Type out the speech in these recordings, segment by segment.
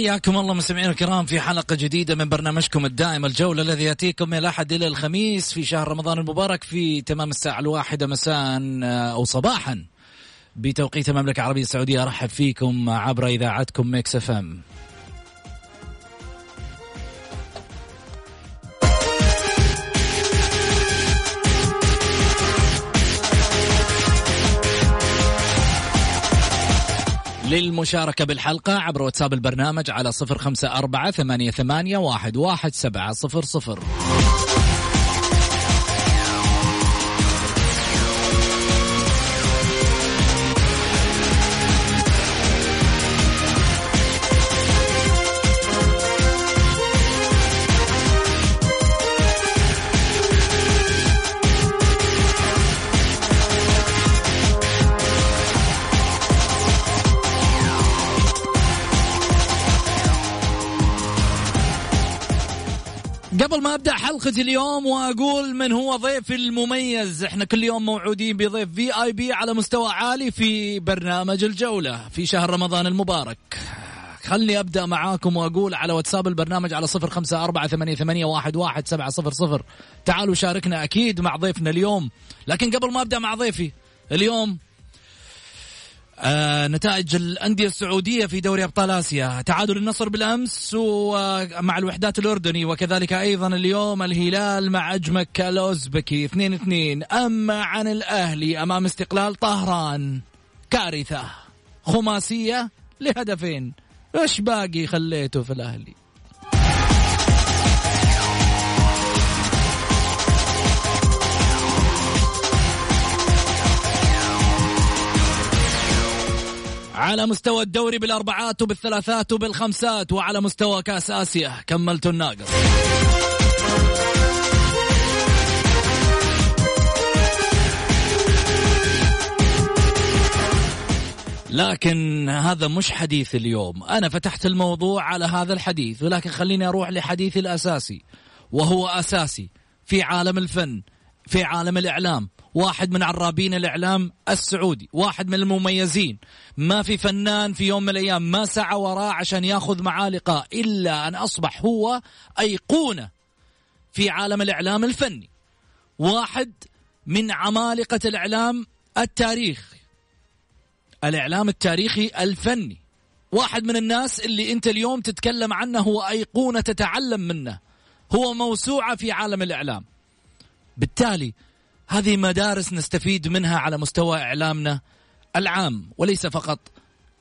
حياكم الله مستمعينا الكرام في حلقة جديدة من برنامجكم الدائم الجولة الذي يأتيكم من الأحد إلى الخميس في شهر رمضان المبارك في تمام الساعة الواحدة مساء أو صباحا بتوقيت المملكة العربية السعودية. أرحب فيكم عبر إذاعتكم Mix FM. للمشاركة بالحلقة عبر واتساب البرنامج على صفر خمسة أربعة ثمانية, ثمانية واحد, واحد سبعة صفر صفر. حلقة اليوم وأقول من هو ضيفي المميز. إحنا كل يوم موعودين بضيف في اي بي على مستوى عالي في برنامج الجولة في شهر رمضان المبارك. خلني أبدأ معاكم وأقول على واتساب البرنامج على صفر خمسة أربعة ثمانية, ثمانية واحد, واحد سبعة صفر صفر. تعالوا شاركنا أكيد مع ضيفنا اليوم. لكن قبل ما أبدأ مع ضيفي اليوم آه نتائج الأندية السعودية في دوري أبطال آسيا. تعادل النصر بالأمس ومع الوحدات الأردني وكذلك أيضا اليوم الهلال مع أجمك الأوزبكي 2-2 أما عن الأهلي أمام استقلال طهران. كارثة. خماسية لهدفين. إيش باقي خليته في الأهلي؟ على مستوى الدوري بالأربعات وبالثلاثات وبالخمسات وعلى مستوى كأس آسيا. كملت الناقص. لكن هذا مش حديث اليوم. أنا فتحت الموضوع على هذا الحديث ولكن خليني أروح لحديثي الأساسي وهو أساسي في عالم الفن في عالم الإعلام. واحد من عرابين الإعلام السعودي واحد من المميزين. ما في فنان في يوم من الأيام ما سعى وراه عشان ياخذ معاه لقاء إلا أن أصبح هو أيقونة في عالم الإعلام الفني. واحد من عمالقة الإعلام التاريخ الإعلام التاريخي الفني. واحد من الناس اللي أنت اليوم تتكلم عنه هو أيقونة تتعلم منه. هو موسوعة في عالم الإعلام. بالتالي هذه مدارس نستفيد منها على مستوى إعلامنا العام وليس فقط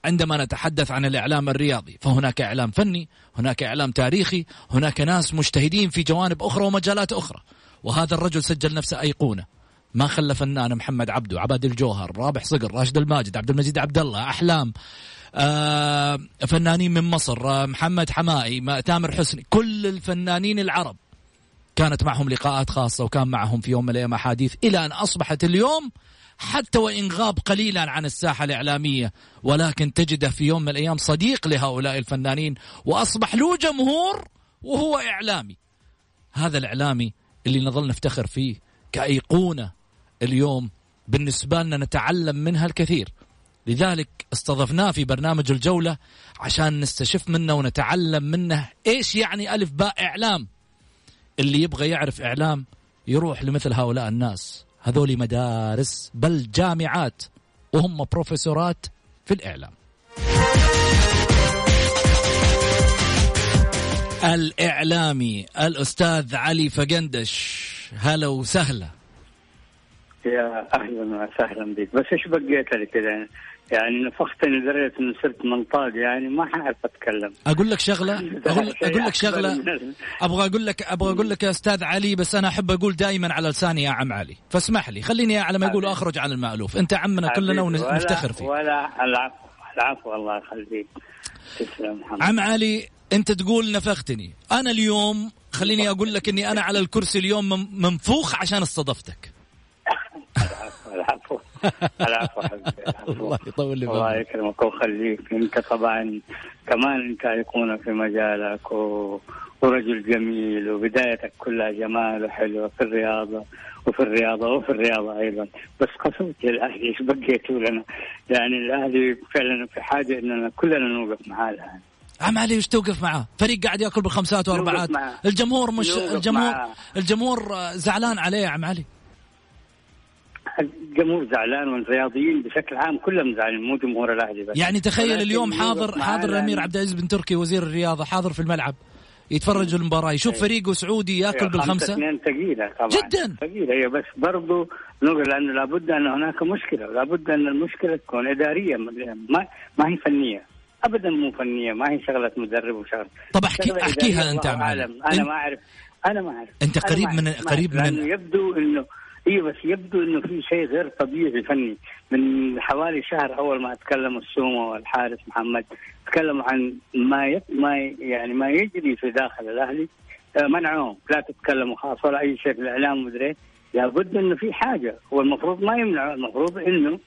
عندما نتحدث عن الإعلام الرياضي فهناك إعلام فني هناك إعلام تاريخي هناك ناس مجتهدين في جوانب أخرى ومجالات أخرى. وهذا الرجل سجل نفسه أيقونة. ما خلى فنان محمد عبده عباد الجوهر رابح صقر راشد الماجد عبد المجيد عبد الله أحلام آه فنانين من مصر آه محمد حمائي تامر حسني كل الفنانين العرب. كانت معهم لقاءات خاصة وكان معهم في يوم من الأيام أحاديث. إلى أن أصبحت اليوم حتى وإن غاب قليلا عن الساحة الإعلامية ولكن تجده في يوم من الأيام صديق لهؤلاء الفنانين وأصبح له جمهور وهو إعلامي. هذا الإعلامي اللي نظل نفتخر فيه كأيقونة اليوم بالنسبة لنا نتعلم منها الكثير. لذلك استضفناه في برنامج الجولة عشان نستشف منه ونتعلم منه إيش يعني ألف باء إعلام. اللي يبغى يعرف إعلام يروح لمثل هؤلاء الناس. هذول مدارس بل جامعات وهم بروفيسورات في الإعلام. الإعلامي الأستاذ علي فقندش هلا وسهلا. يا أهلا وسهلا بك. بس إيش بقيت لي كذا يعني نفختني لدرجه انه صرت منطاد يعني ما حعرف أتكلم. أقول لك شغلة؟ أقول, أقول لك شغلة؟ أبغى أقول لك أبغى أقول لك يا أستاذ علي بس أنا أحب أقول دائما على لساني يا عم علي. فاسمح لي خليني على ما يقولوا أخرج عن المألوف. أنت عمنا كلنا ونفتخر فيك ولا العفو العفو الله يخليك. تسلم عم علي أنت تقول نفختني. أنا اليوم خليني أقول لك إني أنا على الكرسي اليوم منفوخ عشان استضفتك. العفو الله يطول لي الله يكرمك ويخليك. انت طبعا كمان انت ايقونه في مجالك و... ورجل جميل وبدايتك كلها جمال وحلوة في الرياضة وفي الرياضة وفي الرياضة أيضا. بس قسوة الاهلي إيش بقيتوا لنا؟ يعني الأهلي فعلا في حاجة إننا كلنا نوقف معاه الآن. عم علي وش توقف معاه؟ فريق قاعد يأكل بالخمسات واربعات الجمهور مش الجمهور معاه. الجمهور زعلان عليه يا عم علي. الجمهور زعلان والرياضيين بشكل عام كلهم زعلانين مو جمهور الأهلي بس. يعني تخيل اليوم حاضر حاضر الامير عبد العزيز بن تركي وزير الرياضة حاضر في الملعب يتفرج المباراة يشوف إيه. فريقه سعودي يأكل إيه، بالخمسة؟ اثنين ثقيلة طبعا. جدا. ثقيلة هي بس برضه نقول لأنه لابد أن هناك مشكلة لابد أن المشكلة تكون إدارية ما ما هي فنية. ابدا مو فنية ما هي شغلة مدرب وشغلة. طب احكي أحكيها أنت معلم. أنا ما أعرف. أنا ما أعرف. أنت قريب من قريب من يبدو إنه أيوه بس يبدو إنه في شيء غير طبيعي فني من حوالي شهر أول ما أتكلم السومه والحارس محمد تكلموا عن ما. ما يعني ما يجري في داخل الأهلي آه، منعوهم لا تتكلموا خاص ولا أي شيء في الإعلام مدري لابد إنه في حاجة والمفروض ما يمنعوا المفروض إنه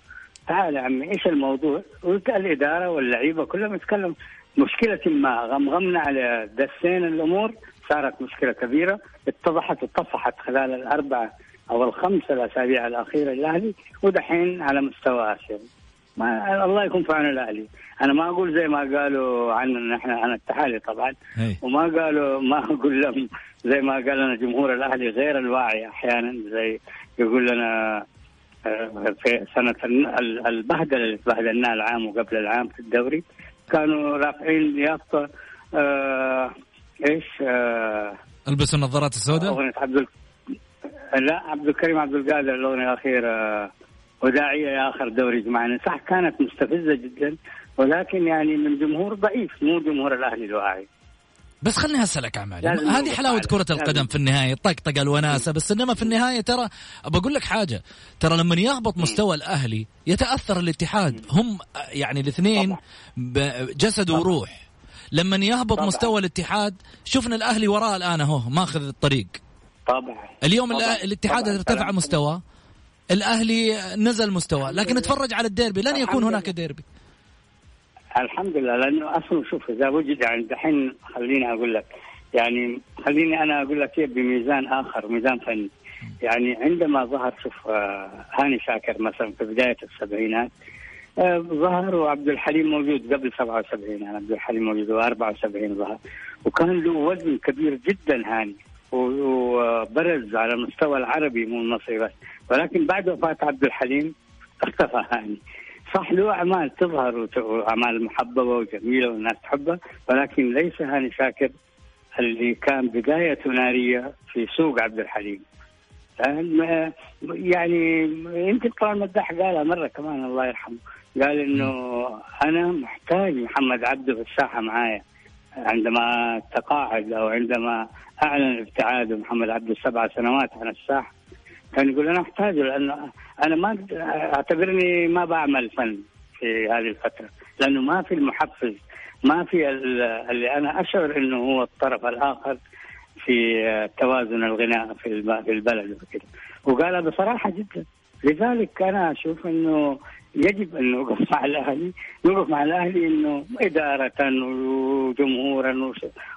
تعال يا عمي إيش الموضوع؟ الإدارة واللعيبة كلهم يتكلموا مشكلة ما غمغمنا على دسين الأمور صارت مشكلة كبيرة اتضحت واتضحت خلال الاربعه أو الخمسة الأسابيع الأخيرة للأهلي ودحين على مستوى آسيا ما الله يكون في عون الأهلي أنا ما أقول زي ما قالوا عننا نحن أنا التحالي طبعا هي. وما قالوا ما أقول لهم زي ما قال لنا جمهور الأهلي غير الواعي أحيانا زي يقول لنا آه، في سنة البهدلة اللي تبهدلناها العام وقبل العام في الدوري كانوا رافعين يافطه آه إيش آه ألبسوا النظارات السوداء؟ أغنية عبد لا عبد الكريم عبد القادر الأغنية الأخيرة وداعية يا اخر دوري جمعنا صح كانت مستفزة جدا ولكن يعني من جمهور ضعيف مو جمهور الأهلي الواعي بس خليني أسألك عمالي هذه حلاوة كرة القدم في النهاية طقطق الوناسة بس إنما في النهاية ترى بقول لك حاجة ترى لما يهبط مستوى الأهلي يتأثر الاتحاد هم يعني الاثنين جسد وروح. لما يهبط. مستوى الاتحاد شفنا الأهلي وراء الآن أهو ماخذ الطريق. طبعا. اليوم طبعا. الاتحاد طبعا. ارتفع مستوى الأهلي نزل مستوى لكن اتفرج على الديربي. لن يكون هناك ديربي. الحمد لله لأنه أصلا شوف إذا وجد يعني دحين خليني أقول لك يعني خليني أنا أقول لك بميزان آخر ميزان فني. يعني عندما ظهر شوف آه، هاني شاكر مثلا في بداية السبعينات آه، ظهر وعبد الحليم موجود قبل 77 يعني عبد الحليم موجود و74 ظهر. وكان له وزن كبير جدا هاني. وبرز على المستوى العربي مو المصري بس. ولكن بعد وفاة عبد الحليم اختفى هاني صح له أعمال تظهر وأعمال محببة وجميلة والناس تحبها ولكن ليس هاني شاكر اللي كان بدايته نارية في سوق عبد الحليم. يعني يمكن طلال مداح قالها مرة كمان الله يرحمه. قال إنه أنا محتاج محمد عبده في الساحة معايا. عندما تقاعد أو عندما أعلن ابتعاده محمد عبده سبع سنوات عن الساحه كان يقول أنا احتاجه لأنه أنا ما أعتبرني ما بعمل فن في هذه الفترة لأنه ما في المحفز ما في اللي أنا أشعر إنه هو الطرف الآخر في توازن الغناء في البلد وكذا وقالها بصراحه جدا. لذلك أنا أشوف إنه يجب أن نوقف مع الأهلي نوقف مع الأهلي إنه إدارة وجمهورا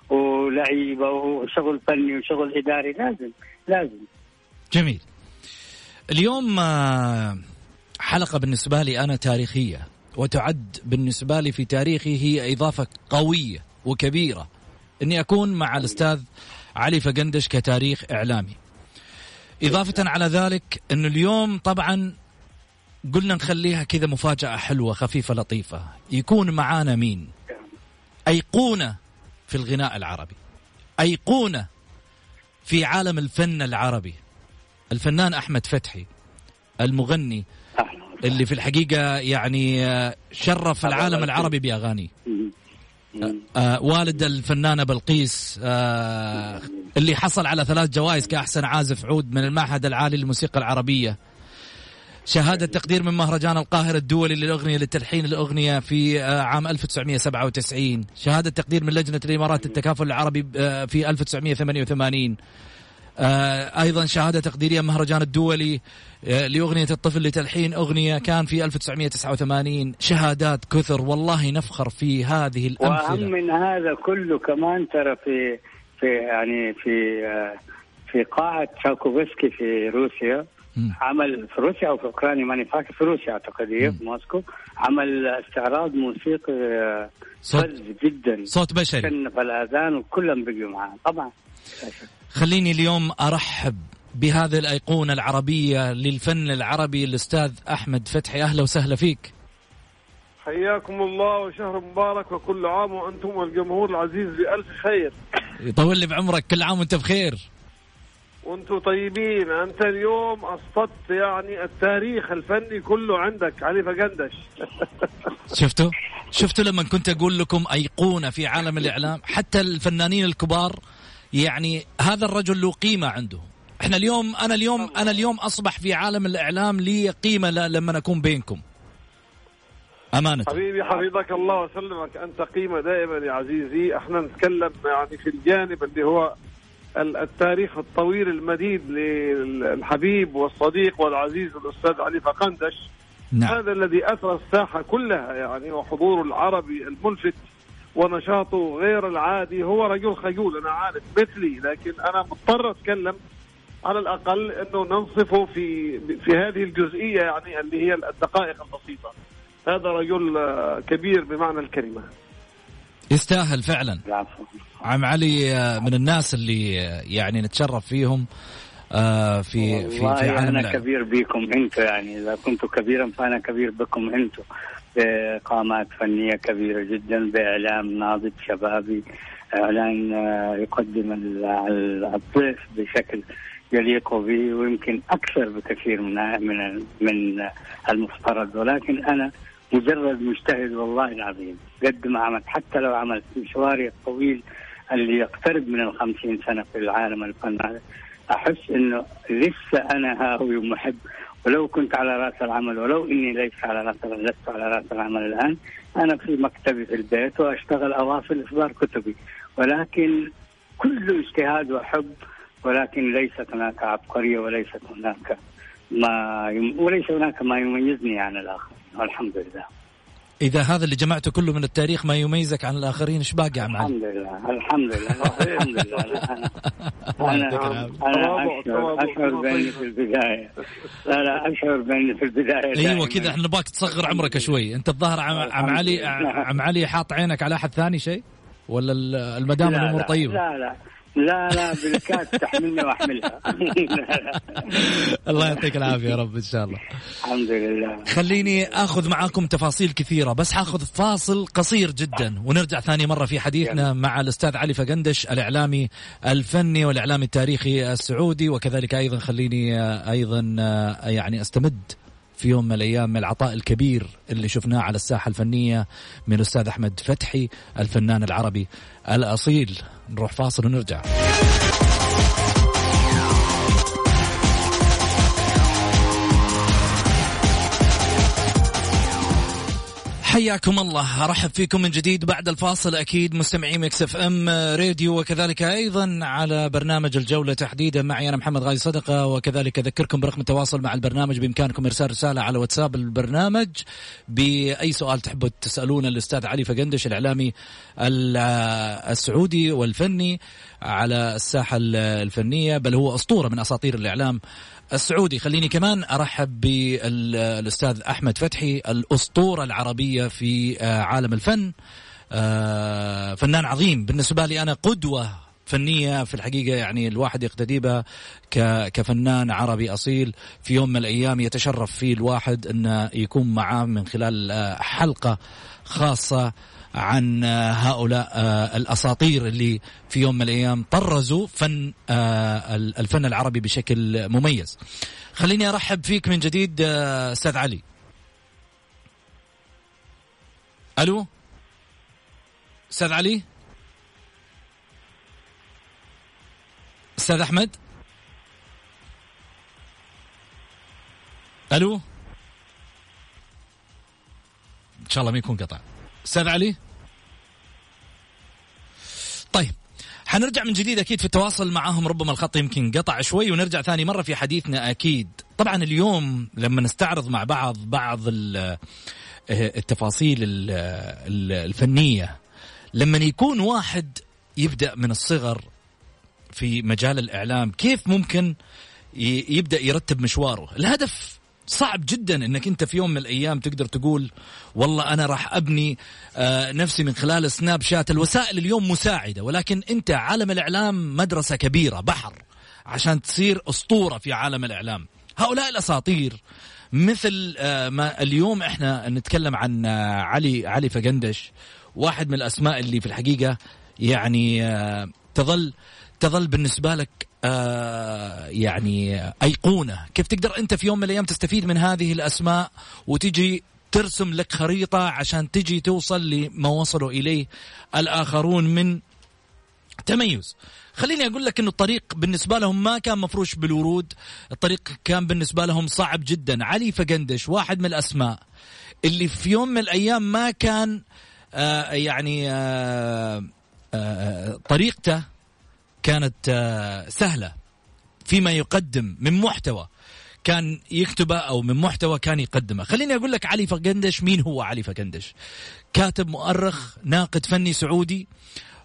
ولعيبة وشغل فني وشغل إداري لازم لازم. جميل. اليوم آه، حلقة بالنسبة لي أنا تاريخية وتعد بالنسبة لي في تاريخي هي إضافة قوية وكبيرة. أني أكون مع الأستاذ علي فقندش كتاريخ إعلامي. إضافة على ذلك أنه اليوم طبعا قلنا نخليها كذا مفاجأة حلوة خفيفة لطيفة. يكون معانا مين؟ أيقونة في الغناء العربي. أيقونة في عالم الفن العربي. الفنان أحمد فتحي المغني اللي في الحقيقة يعني آه، شرف العالم العربي. بأغانيه. آه والد الفنانة بلقيس آه اللي حصل على ثلاث جوائز كأحسن عازف عود من المعهد العالي للموسيقى العربية. شهادة تقدير من مهرجان القاهرة الدولي للأغنية للتلحين الأغنية في آه، عام 1997 شهادة تقدير من لجنة الإمارات التكافل العربي آه، في 1988 آه، أيضا شهادة تقديرية مهرجان الدولي لأغنية الطفل لتلحين أغنية كان في 1989 شهادات كثر والله نفخر في هذه الأمثلة. وأهم من هذا كله كمان ترى في في يعني في في قاعة تشاكوفسكي في روسيا. عمل في روسيا أو في أوكرانيا ماني فاكر في روسيا أعتقد هي في موسكو. عمل استعراض موسيقي آه، صوت جدا. صوت بشري. كنف الأذان وكلهم بقوا معاه. طبعا. خليني اليوم أرحب بهذه الأيقونة العربية للفن العربي الأستاذ أحمد فتحي. أهلا وسهلا فيك. حياكم الله وشهر مبارك وكل عام وأنتم والجمهور العزيز بألف خير. يطول لي بعمرك كل عام وأنت بخير. وأنتم طيبين. انت اليوم أسقطت يعني التاريخ الفني كله عندك علي فقندش شفتوا؟ شفتوا لما كنت أقول لكم أيقونة في عالم الإعلام؟ حتى الفنانين الكبار يعني هذا الرجل له قيمة عنده. إحنا اليوم أنا اليوم أنا اليوم أصبح في عالم الإعلام لي قيمة لما اكون بينكم. أمانة. حبيبي حفظك الله وسلمك. أنت قيمة دائما يا عزيزي. إحنا نتكلم يعني في الجانب اللي هو التاريخ الطويل المديد للحبيب والصديق والعزيز الأستاذ علي فقندش. نعم. هذا الذي اثرى الساحة كلها يعني وحضوره العربي الملفت ونشاطه غير العادي. هو رجل خجول أنا عارف مثلي لكن أنا مضطر أتكلم على الأقل إنه ننصفه في في هذه الجزئية يعني اللي هي الدقائق البسيطة. هذا رجل كبير بمعنى الكلمة. يستاهل فعلا. عم علي آه، من الناس اللي آه، يعني نتشرف فيهم آه في في في عالم أنا كبير بكم أنتم يعني. إذا كنت كبيرا فأنا كبير بكم أنتم بقامات فنية كبيرة جدا بإعلام ناضج شبابي. إعلان يقدم الضيف بشكل يليق به ويمكن أكثر بكثير من من من المفترض. ولكن أنا مجرد مجتهد والله العظيم. قد ما عملت حتى لو عملت مشواري الطويل اللي يقترب من الخمسين سنة في العالم الفن أحس أنه لسه أنا هاوي ومحب ولو كنت على رأس العمل ولو إني ليس على رأس لست على رأس العمل الآن أنا في مكتبي في البيت وأشتغل أواصل إصدار كتبي. ولكن كله اجتهاد وحب ولكن ليست هناك عبقرية وليست هناك ما يم... وليس هناك ما يميزني عن الآخر. والحمد لله. إذا هذا اللي جمعته كله من التاريخ ما يميزك عن الآخرين إيش باقي عم الحمد لله الحمد لله الحمد لله. أنا أنا أشعر أشعر بأني في البداية. لا لا أشعر بأني في البداية أيوة كذا إحنا نبغاك تصغر عمرك شوي. أنت الظاهر عم علي عم علي حاط عينك على أحد ثاني شيء؟ ولا المدام الأمور طيبة؟ لا لا. لا لا بالكاد تحملني وأحملها. الله يعطيك العافية يا رب إن شاء الله. الحمد لله. خليني آخذ معاكم تفاصيل كثيرة بس حاخذ فاصل قصير جدا ونرجع ثاني مرة في حديثنا مع الأستاذ علي فقندش الإعلامي الفني والاعلامي التاريخي السعودي وكذلك أيضا خليني أيضا يعني أستمد في يوم من الأيام من العطاء الكبير اللي شفناه على الساحة الفنية من الأستاذ أحمد فتحي الفنان العربي الأصيل. نروح فاصل ونرجع. حياكم الله. أرحب فيكم من جديد بعد الفاصل أكيد مستمعي Mix FM Radio وكذلك أيضا على برنامج الجولة تحديدا. معي أنا محمد غازي صدقة وكذلك أذكركم برقم التواصل مع البرنامج بإمكانكم إرسال رسالة على واتساب البرنامج. بأي سؤال تحبوا تسالونه الأستاذ علي فقندش الإعلامي السعودي والفني على الساحة الفنية. بل هو أسطورة من أساطير الإعلام السعودي. خليني كمان أرحب بالأستاذ أحمد فتحي الأسطورة العربية في آه، عالم الفن. آه، فنان عظيم. بالنسبة لي أنا قدوة فنية في الحقيقة يعني الواحد يقتدي بها كفنان عربي أصيل. في يوم من الأيام يتشرف فيه الواحد انه يكون معاه من خلال آه، حلقة خاصة. عن آه، هؤلاء آه، الأساطير اللي في يوم من الأيام طرزوا فن الفن العربي بشكل مميز. خليني أرحب فيك من جديد أستاذ علي. ألو؟ أستاذ علي؟ أستاذ أحمد؟ ألو؟ إن شاء الله ما يكون قطع. أستاذ علي؟ طيب حنرجع من جديد أكيد في التواصل معهم ربما الخط يمكن قطع شوي ونرجع ثاني مرة في حديثنا أكيد. طبعا اليوم لما نستعرض مع بعض بعض التفاصيل الفنية لما يكون واحد يبدأ من الصغر في مجال الإعلام كيف ممكن يبدأ يرتب مشواره؟ الهدف صعب جدا إنك أنت في يوم من الأيام تقدر تقول والله أنا راح أبني آه، نفسي من خلال سناب شات. الوسائل اليوم مساعدة ولكن أنت عالم الإعلام مدرسة كبيرة بحر عشان تصير أسطورة في عالم الإعلام. هؤلاء الأساطير مثل آه، ما اليوم إحنا نتكلم عن آه، علي علي فقندش واحد من الأسماء اللي في الحقيقة يعني تظل تظل بالنسبة لك يعني أيقونة. كيف تقدر أنت في يوم من الأيام تستفيد من هذه الأسماء وتجي ترسم لك خريطة عشان تجي توصل لما وصلوا إليه الآخرون من تميز. خليني أقول لك إنه الطريق بالنسبة لهم ما كان مفروش بالورود. الطريق كان بالنسبة لهم صعب جدا. علي فقندش واحد من الأسماء اللي في يوم من الأيام ما كان آه يعني آه آه طريقته كانت آه، سهلة فيما يقدم من محتوى كان يكتبه أو من محتوى كان يقدمه. خليني أقول لك علي فقندش مين هو علي فقندش؟ كاتب مؤرخ ناقد فني سعودي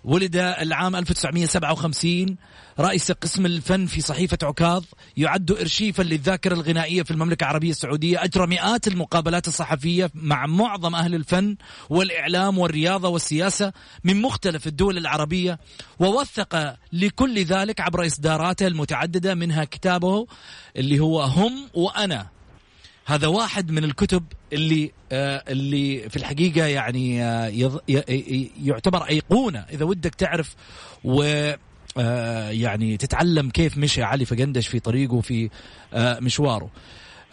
ولد العام 1957 رئيس قسم الفن في صحيفة عكاظ يعد إرشيفا للذاكرة الغنائية في المملكة العربية السعودية. أجرى مئات المقابلات الصحفية مع معظم أهل الفن والإعلام والرياضة والسياسة من مختلف الدول العربية ووثق لكل ذلك عبر إصداراته المتعددة منها كتابه اللي هو هم وأنا هذا واحد من الكتب اللي آه اللي في الحقيقة يعني آه يعتبر أيقونة إذا ودك تعرف و آه يعني تتعلم كيف مشى علي فقندش في طريقه في آه مشواره.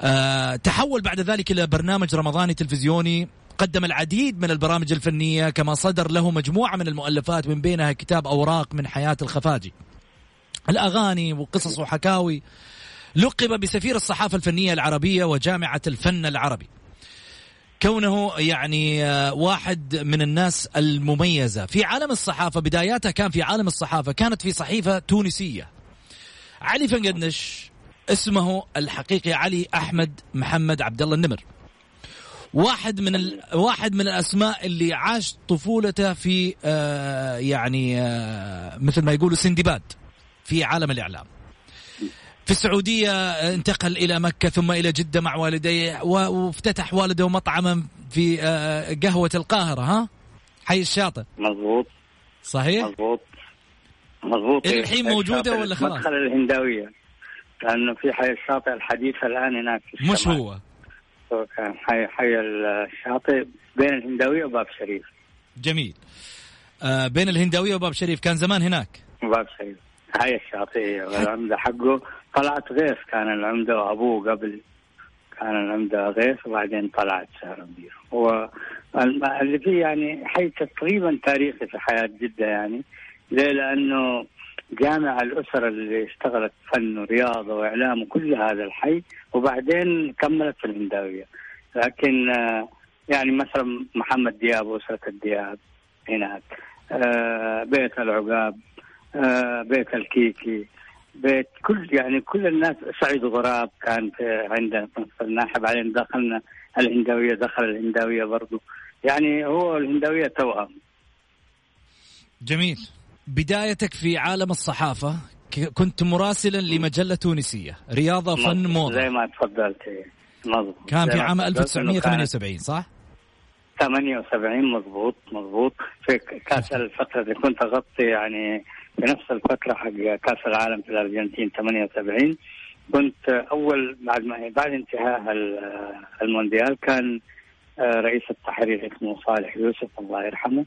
آه تحول بعد ذلك إلى برنامج رمضاني تلفزيوني قدم العديد من البرامج الفنية كما صدر له مجموعة من المؤلفات من بينها كتاب أوراق من حياة الخفاجي. الأغاني وقصص وحكاوي لقب بسفير الصحافة الفنية العربية وجامعة الفن العربي. كونه يعني آه، واحد من الناس المميزة. في عالم الصحافة بداياتها كان في عالم الصحافة كانت في صحيفة تونسية. علي فنقدنش اسمه الحقيقي علي أحمد محمد عبد الله النمر. واحد من ال... واحد من الأسماء اللي عاش طفولته في آه يعني آه مثل ما يقولوا سندباد في عالم الإعلام. في السعودية انتقل إلى مكة ثم إلى جدة مع والديه وافتتح والده مطعما في آه، قهوة القاهرة ها؟ حي الشاطئ. مضبوط صحيح؟ مضبوط مضبوط الحين موجودة ولا خلاص؟ مدخل الهنداوية لأنه في حي الشاطئ الحديثة الآن هناك في مش هو؟ كان حي حي الشاطئ بين الهنداوية وباب شريف. جميل. آه بين الهنداوية وباب شريف كان زمان هناك؟ باب شريف. هاي الشاطئية والعمدة حقه. طلعت غيث كان العمدة وأبوه قبل كان العمدة غيث وبعدين طلعت سهربير هو اللي فيه يعني حي تقريبا تاريخي في حياة جدة يعني ليه؟ لأنه جامع الأسر اللي اشتغلت فن ورياضة وإعلام وكل هذا الحي وبعدين كملت في الهنداوية لكن آه، يعني مثلا محمد دياب وأسرة الدياب هناك آه، بيت العقاب آه، بيت الكيكي بيت كل يعني كل الناس سعيد غراب كان عندنا في الناحيه بعدين دخلنا الهنداويه دخل الهنداويه برضو. يعني هو الهنداويه توأم. جميل. بدايتك في عالم الصحافة كنت مراسلا لمجلة تونسية. رياضة فن موضة. زي ما تفضلت. مضبوط كان في عام 1978 صح؟ 78 مضبوط مضبوط. في كاس الفترة اللي كنت أغطي يعني في نفس الفترة حق كأس العالم في الأرجنتين 78 كنت أول بعد ما بعد انتهاء المونديال كان آه، رئيس التحرير اسمه صالح يوسف الله يرحمه.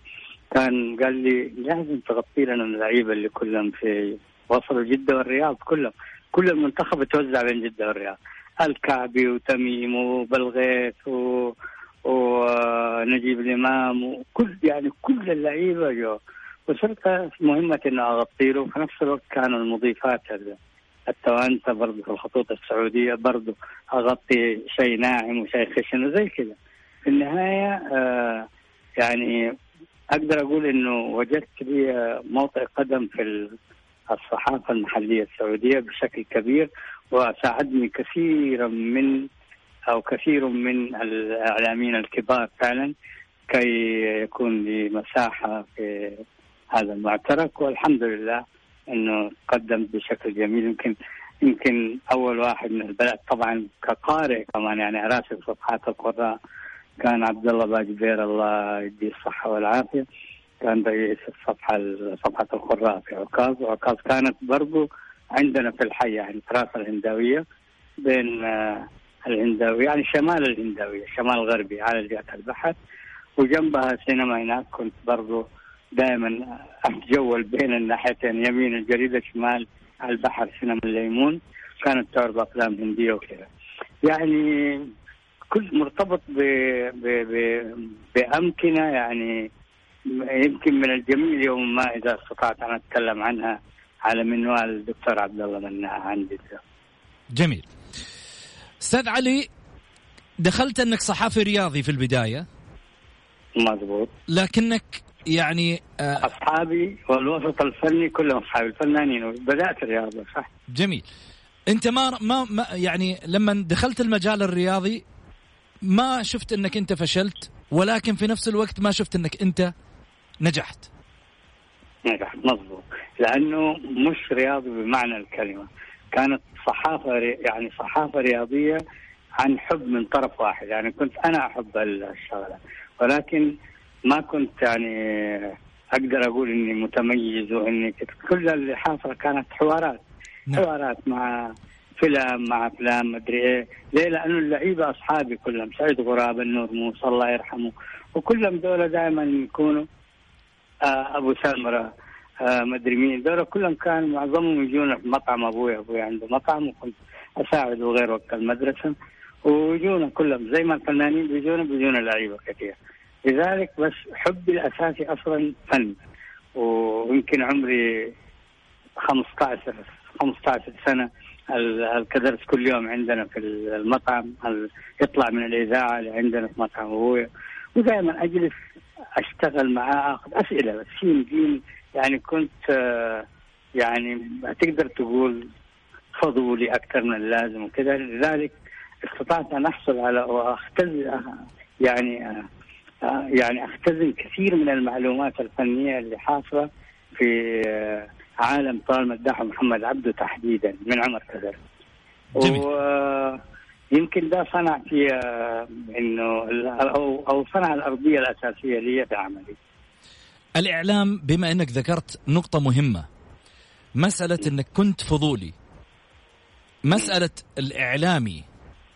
كان قال لي لازم تغطي لنا اللعيبة اللي كلهم في وصلوا جدة والرياض كلهم. كل المنتخب توزع بين جدة والرياض. الكعبي وتميم وبلغيث و... ونجيب الإمام وكل يعني كل اللعيبة جو. وصرت مهمة انه اغطي له وفي نفس الوقت كانوا المضيفات التوانسة برضه في الخطوط السعودية برضه أغطي شيء ناعم وشيء خشن وزي كذا. في النهاية آه يعني أقدر أقول إنه وجدت لي موطئ قدم في الصحافة المحلية السعودية بشكل كبير وساعدني كثيرا من أو كثير من الإعلاميين الكبار فعلا كي يكون لي مساحة في هذا المعترك والحمد لله إنه قدم بشكل جميل. يمكن يمكن أول واحد من البلد طبعا كقارئ كمان يعني اراسل صفحات القراء كان عبد الله باجبير الله يديه الصحة والعافية كان رئيس الصفحة صفحة القراء في عكاظ. وعكاظ كانت برضو عندنا في الحي يعني تراث الهنداويه بين آه، الهنداويه يعني شمال الهنداويه شمال الغربي على جهة البحر. وجنبها سينما هناك كنت برضو دائما أتجول بين الناحيتين يمين الجريدة شمال على البحر سينما الليمون. كانت تعرض افلام هندية وكذا. يعني كل مرتبط ب... ب... ب... بأمكنة يعني يمكن من الجميل يوم ما إذا استطعت أن أتكلم عنها على منوال الدكتور عبد الله مناع عندي. جميل. أستاذ علي دخلت أنك صحافي رياضي في البداية. مضبوط. لكنك يعني آه أصحابي والوسط الفني كلهم أصحابي الفنانين. بدأت الرياضة صح. جميل. أنت ما ما, ما يعني لما دخلت المجال الرياضي ما شفت إنك أنت فشلت ولكن في نفس الوقت ما شفت إنك أنت نجحت. نجحت مضبوط لأنه مش رياضي بمعنى الكلمة. كانت صحافة يعني صحافة رياضية عن حب من طرف واحد. يعني كنت أنا أحب الشغلة. ولكن ما كنت يعني أقدر أقول إني متميز وإني كل اللي حاصل كانت حوارات. نعم. حوارات مع فيلم مع أفلام مدري إيه. ليه؟ لأنه اللعيبة أصحابي كلهم سعيد غراب النور موسى الله يرحمه. وكلهم دول دائما يكونوا آه أبو سمرة آه مدري مين. دول كلهم كانوا معظمهم يجون في مطعم أبوي أبوي عنده مطعم وكنت اساعد وغير وقت المدرسة. ويجونا كلهم زي ما الفنانين بيجونا بيجونا لعيبة كثير لذلك بس حبي الأساسي أصلا فن. ويمكن عمري 15 15 سنة الكدرس كل يوم عندنا في المطعم. يطلع من الإذاعة اللي عندنا في مطعم ابويا ودائما أجلس أشتغل معاه أخذ أسئلة. بس سين جيم يعني كنت يعني تقدر تقول فضولي أكثر من اللازم وكذا. لذلك استطعت أن أحصل على واختز يعني يعني اختزن كثير من المعلومات الفنية اللي حاصلة في عالم طال مداح محمد عبده تحديدا من عمر كذا. ويمكن ده صنع في إنه أو أو صنع الأرضية الأساسية لي في عملي. الإعلام بما إنك ذكرت نقطة مهمة مسألة إنك كنت فضولي مسألة الإعلامي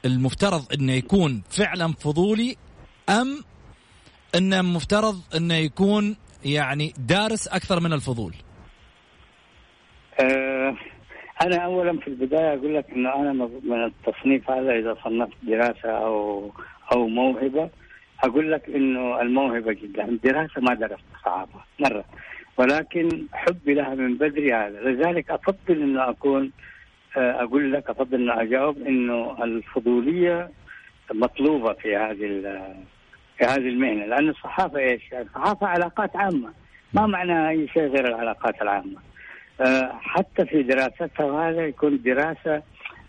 المفترض إنه يكون فعلا فضولي أم إنه مفترض إنه يكون يعني دارس أكثر من الفضول. أه أنا اولا في البداية أقول لك إنه أنا من التصنيف هذا إذا صنفت دراسة أو أو موهبة أقول لك إنه الموهبة جدا. الدراسه ما درست صعبة مرة. ولكن حبي لها من بدري هذا. لذلك أفضل إنه أكون آه، أقول لك أفضل إنه أجاوب إنه الفضولية مطلوبة في هذه في هذه المهنة لأن الصحافة إيش؟ الصحافة علاقات عامة ما معنى اي شيء غير العلاقات العامة آه، حتى في دراستها هذا يكون دراسة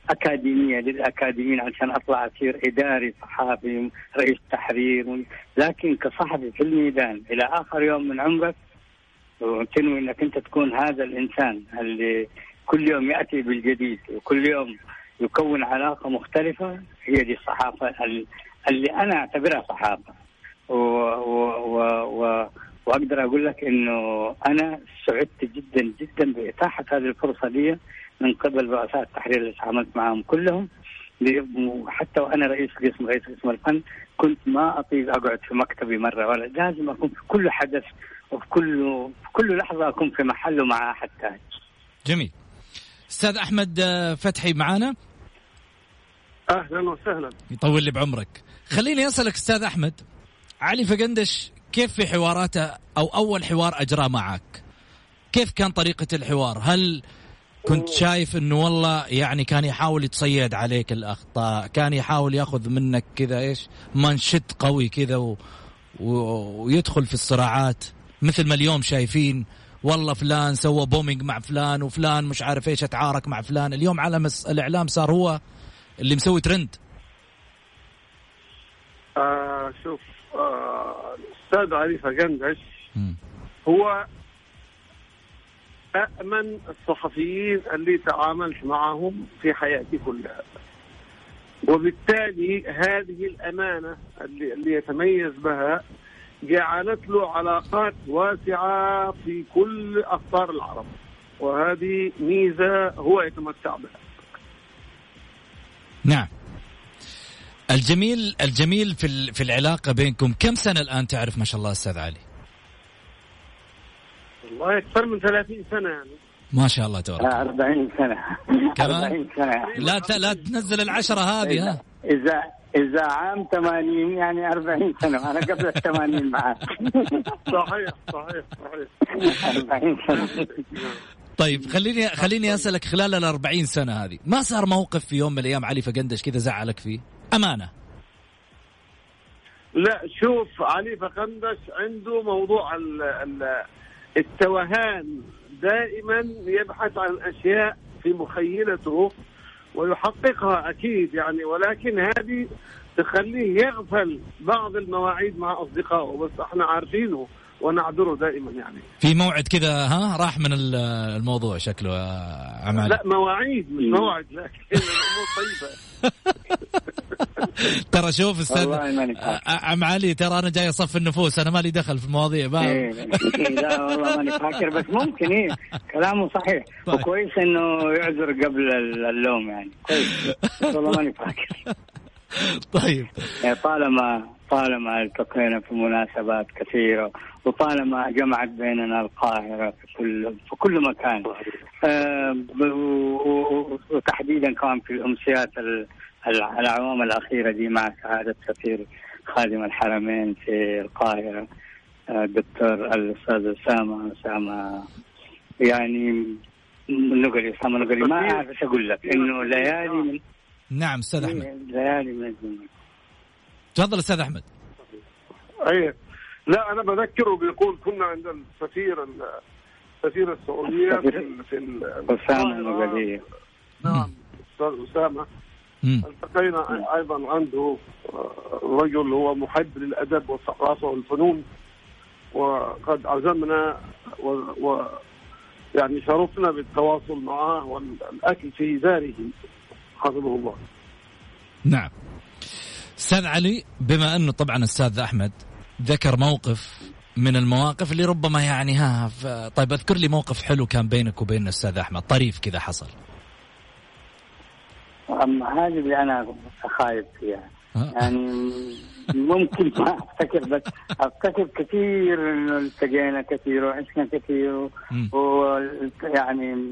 أكاديمية للأكاديميين عشان أطلع أصير إداري صحافي رئيس تحرير لكن كصحفي في الميدان إلى آخر يوم من عمرك وتنوي إنك أنت تكون هذا الإنسان اللي كل يوم يأتي بالجديد وكل يوم يكون علاقة مختلفة هي دي الصحافة اللي أنا أعتبرها صحافه و و و وأقدر أقول لك إنه أنا سعدت جدا جدا بإتاحة هذه الفرصة لي من قبل رؤساء التحرير اللي تعاملت معهم كلهم وحتى وأنا رئيس قسم رئيس قسم الفن كنت ما اطيق أقعد في مكتبي مرة ولا لازم أكون في كل حدث وفي كل في كل لحظة أكون في محله مع أحد ثاني. جميل. أستاذ أحمد آه، فتحي معانا؟ أهلا وسهلا. يطول لي بعمرك. خليني أسألك أستاذ أحمد علي فقندش كيف في حواراته أو أول حوار أجراه معك؟ كيف كان طريقة الحوار؟ هل كنت شايف إنه والله يعني كان يحاول يتصيد عليك الأخطاء كان يحاول يأخذ منك كذا إيش منشط قوي كذا و... و... ويدخل في الصراعات مثل ما اليوم شايفين والله فلان سوى بومينج مع فلان وفلان مش عارف إيش أتعارك مع فلان اليوم على الإعلام صار هو اللي مسوي ترند آه شوف آه الأستاذ علي فقندش هو أأمن الصحفيين اللي تعاملت معهم في حياتي كلها. وبالتالي هذه الأمانة اللي, اللي يتميز بها جعلت له علاقات واسعة في كل أقطار العرب. وهذه ميزة هو يتمتع بها. نعم. الجميل الجميل في في العلاقة بينكم. كم سنة الآن تعرف ما شاء الله أستاذ علي؟ والله أكثر من 30 سنة يعني. ما شاء الله تبارك 40 سنة. كمان؟ 40 سنة. لا لا تنزل العشرة هذه ها؟ إذا إذا عام 80 يعني 40 سنة. أنا قبل ال 80 معك. صحيح صحيح صحيح. 40 سنة. طيب خليني خليني أسألك خلال ال 40 سنة هذه ما صار موقف في يوم من الأيام علي فقندش كذا زعلك فيه؟ أمانة. لا شوف علي فقندش عنده موضوع ال ال التوهان. دائما يبحث عن أشياء في مخيلته ويحققها أكيد يعني ولكن هذه تخليه يغفل بعض المواعيد مع أصدقائه بس إحنا عارفينه ونعذره دائما يعني. في موعد كذا ها؟ راح من الموضوع شكله عمال لا مواعيد مش موعد لكن الأمور طيبه ترى شوف أستاذ عم علي ترى أنا جاي أصف النفوس أنا مالي دخل في المواضيع ما إيه لا والله ماني فاكر بس ممكن إيه كلامه صحيح. طيب. وكويس إنه يعذر قبل اللوم يعني. كويس. والله ماني فاكر. طيب. يعني طالما طالما التقينا في مناسبات كثيرة وطالما جمعت بيننا القاهرة في كل في كل مكان. آه وتحديدا كمان في الأمسيات الأعوام الأخيرة دي مع سعادة سفير خادم الحرمين في القاهرة الدكتور آه، الأستاذ أسامة. أسامة يعني نقلي أسامة نقلي ما أعرف إيش أقول لك إنه ليالي من نعم أستاذ أحمد. ليالي من الزمن. تفضل أستاذ أحمد. أي. لا أنا بذكره بيقول كنا عند السفير السفير السعودية في في أسامة نعم. أستاذ أسامة. التقينا أيضا عنده آه، رجل هو محب للأدب والثقافة والفنون وقد عزمنا و, و يعني شرفنا بالتواصل معه والأكل في داره حفظه الله. نعم. أستاذ علي بما أنه طبعا أستاذ أحمد ذكر موقف من المواقف اللي ربما يعني ها طيب أذكر لي موقف حلو كان بينك وبين الاستاذ أحمد طريف كذا حصل. أما هذه اللي أنا خايف فيها. يعني ممكن ما أفتكر بس أفتكر كثير إنه التقينا كثير وعشنا كثير ويعني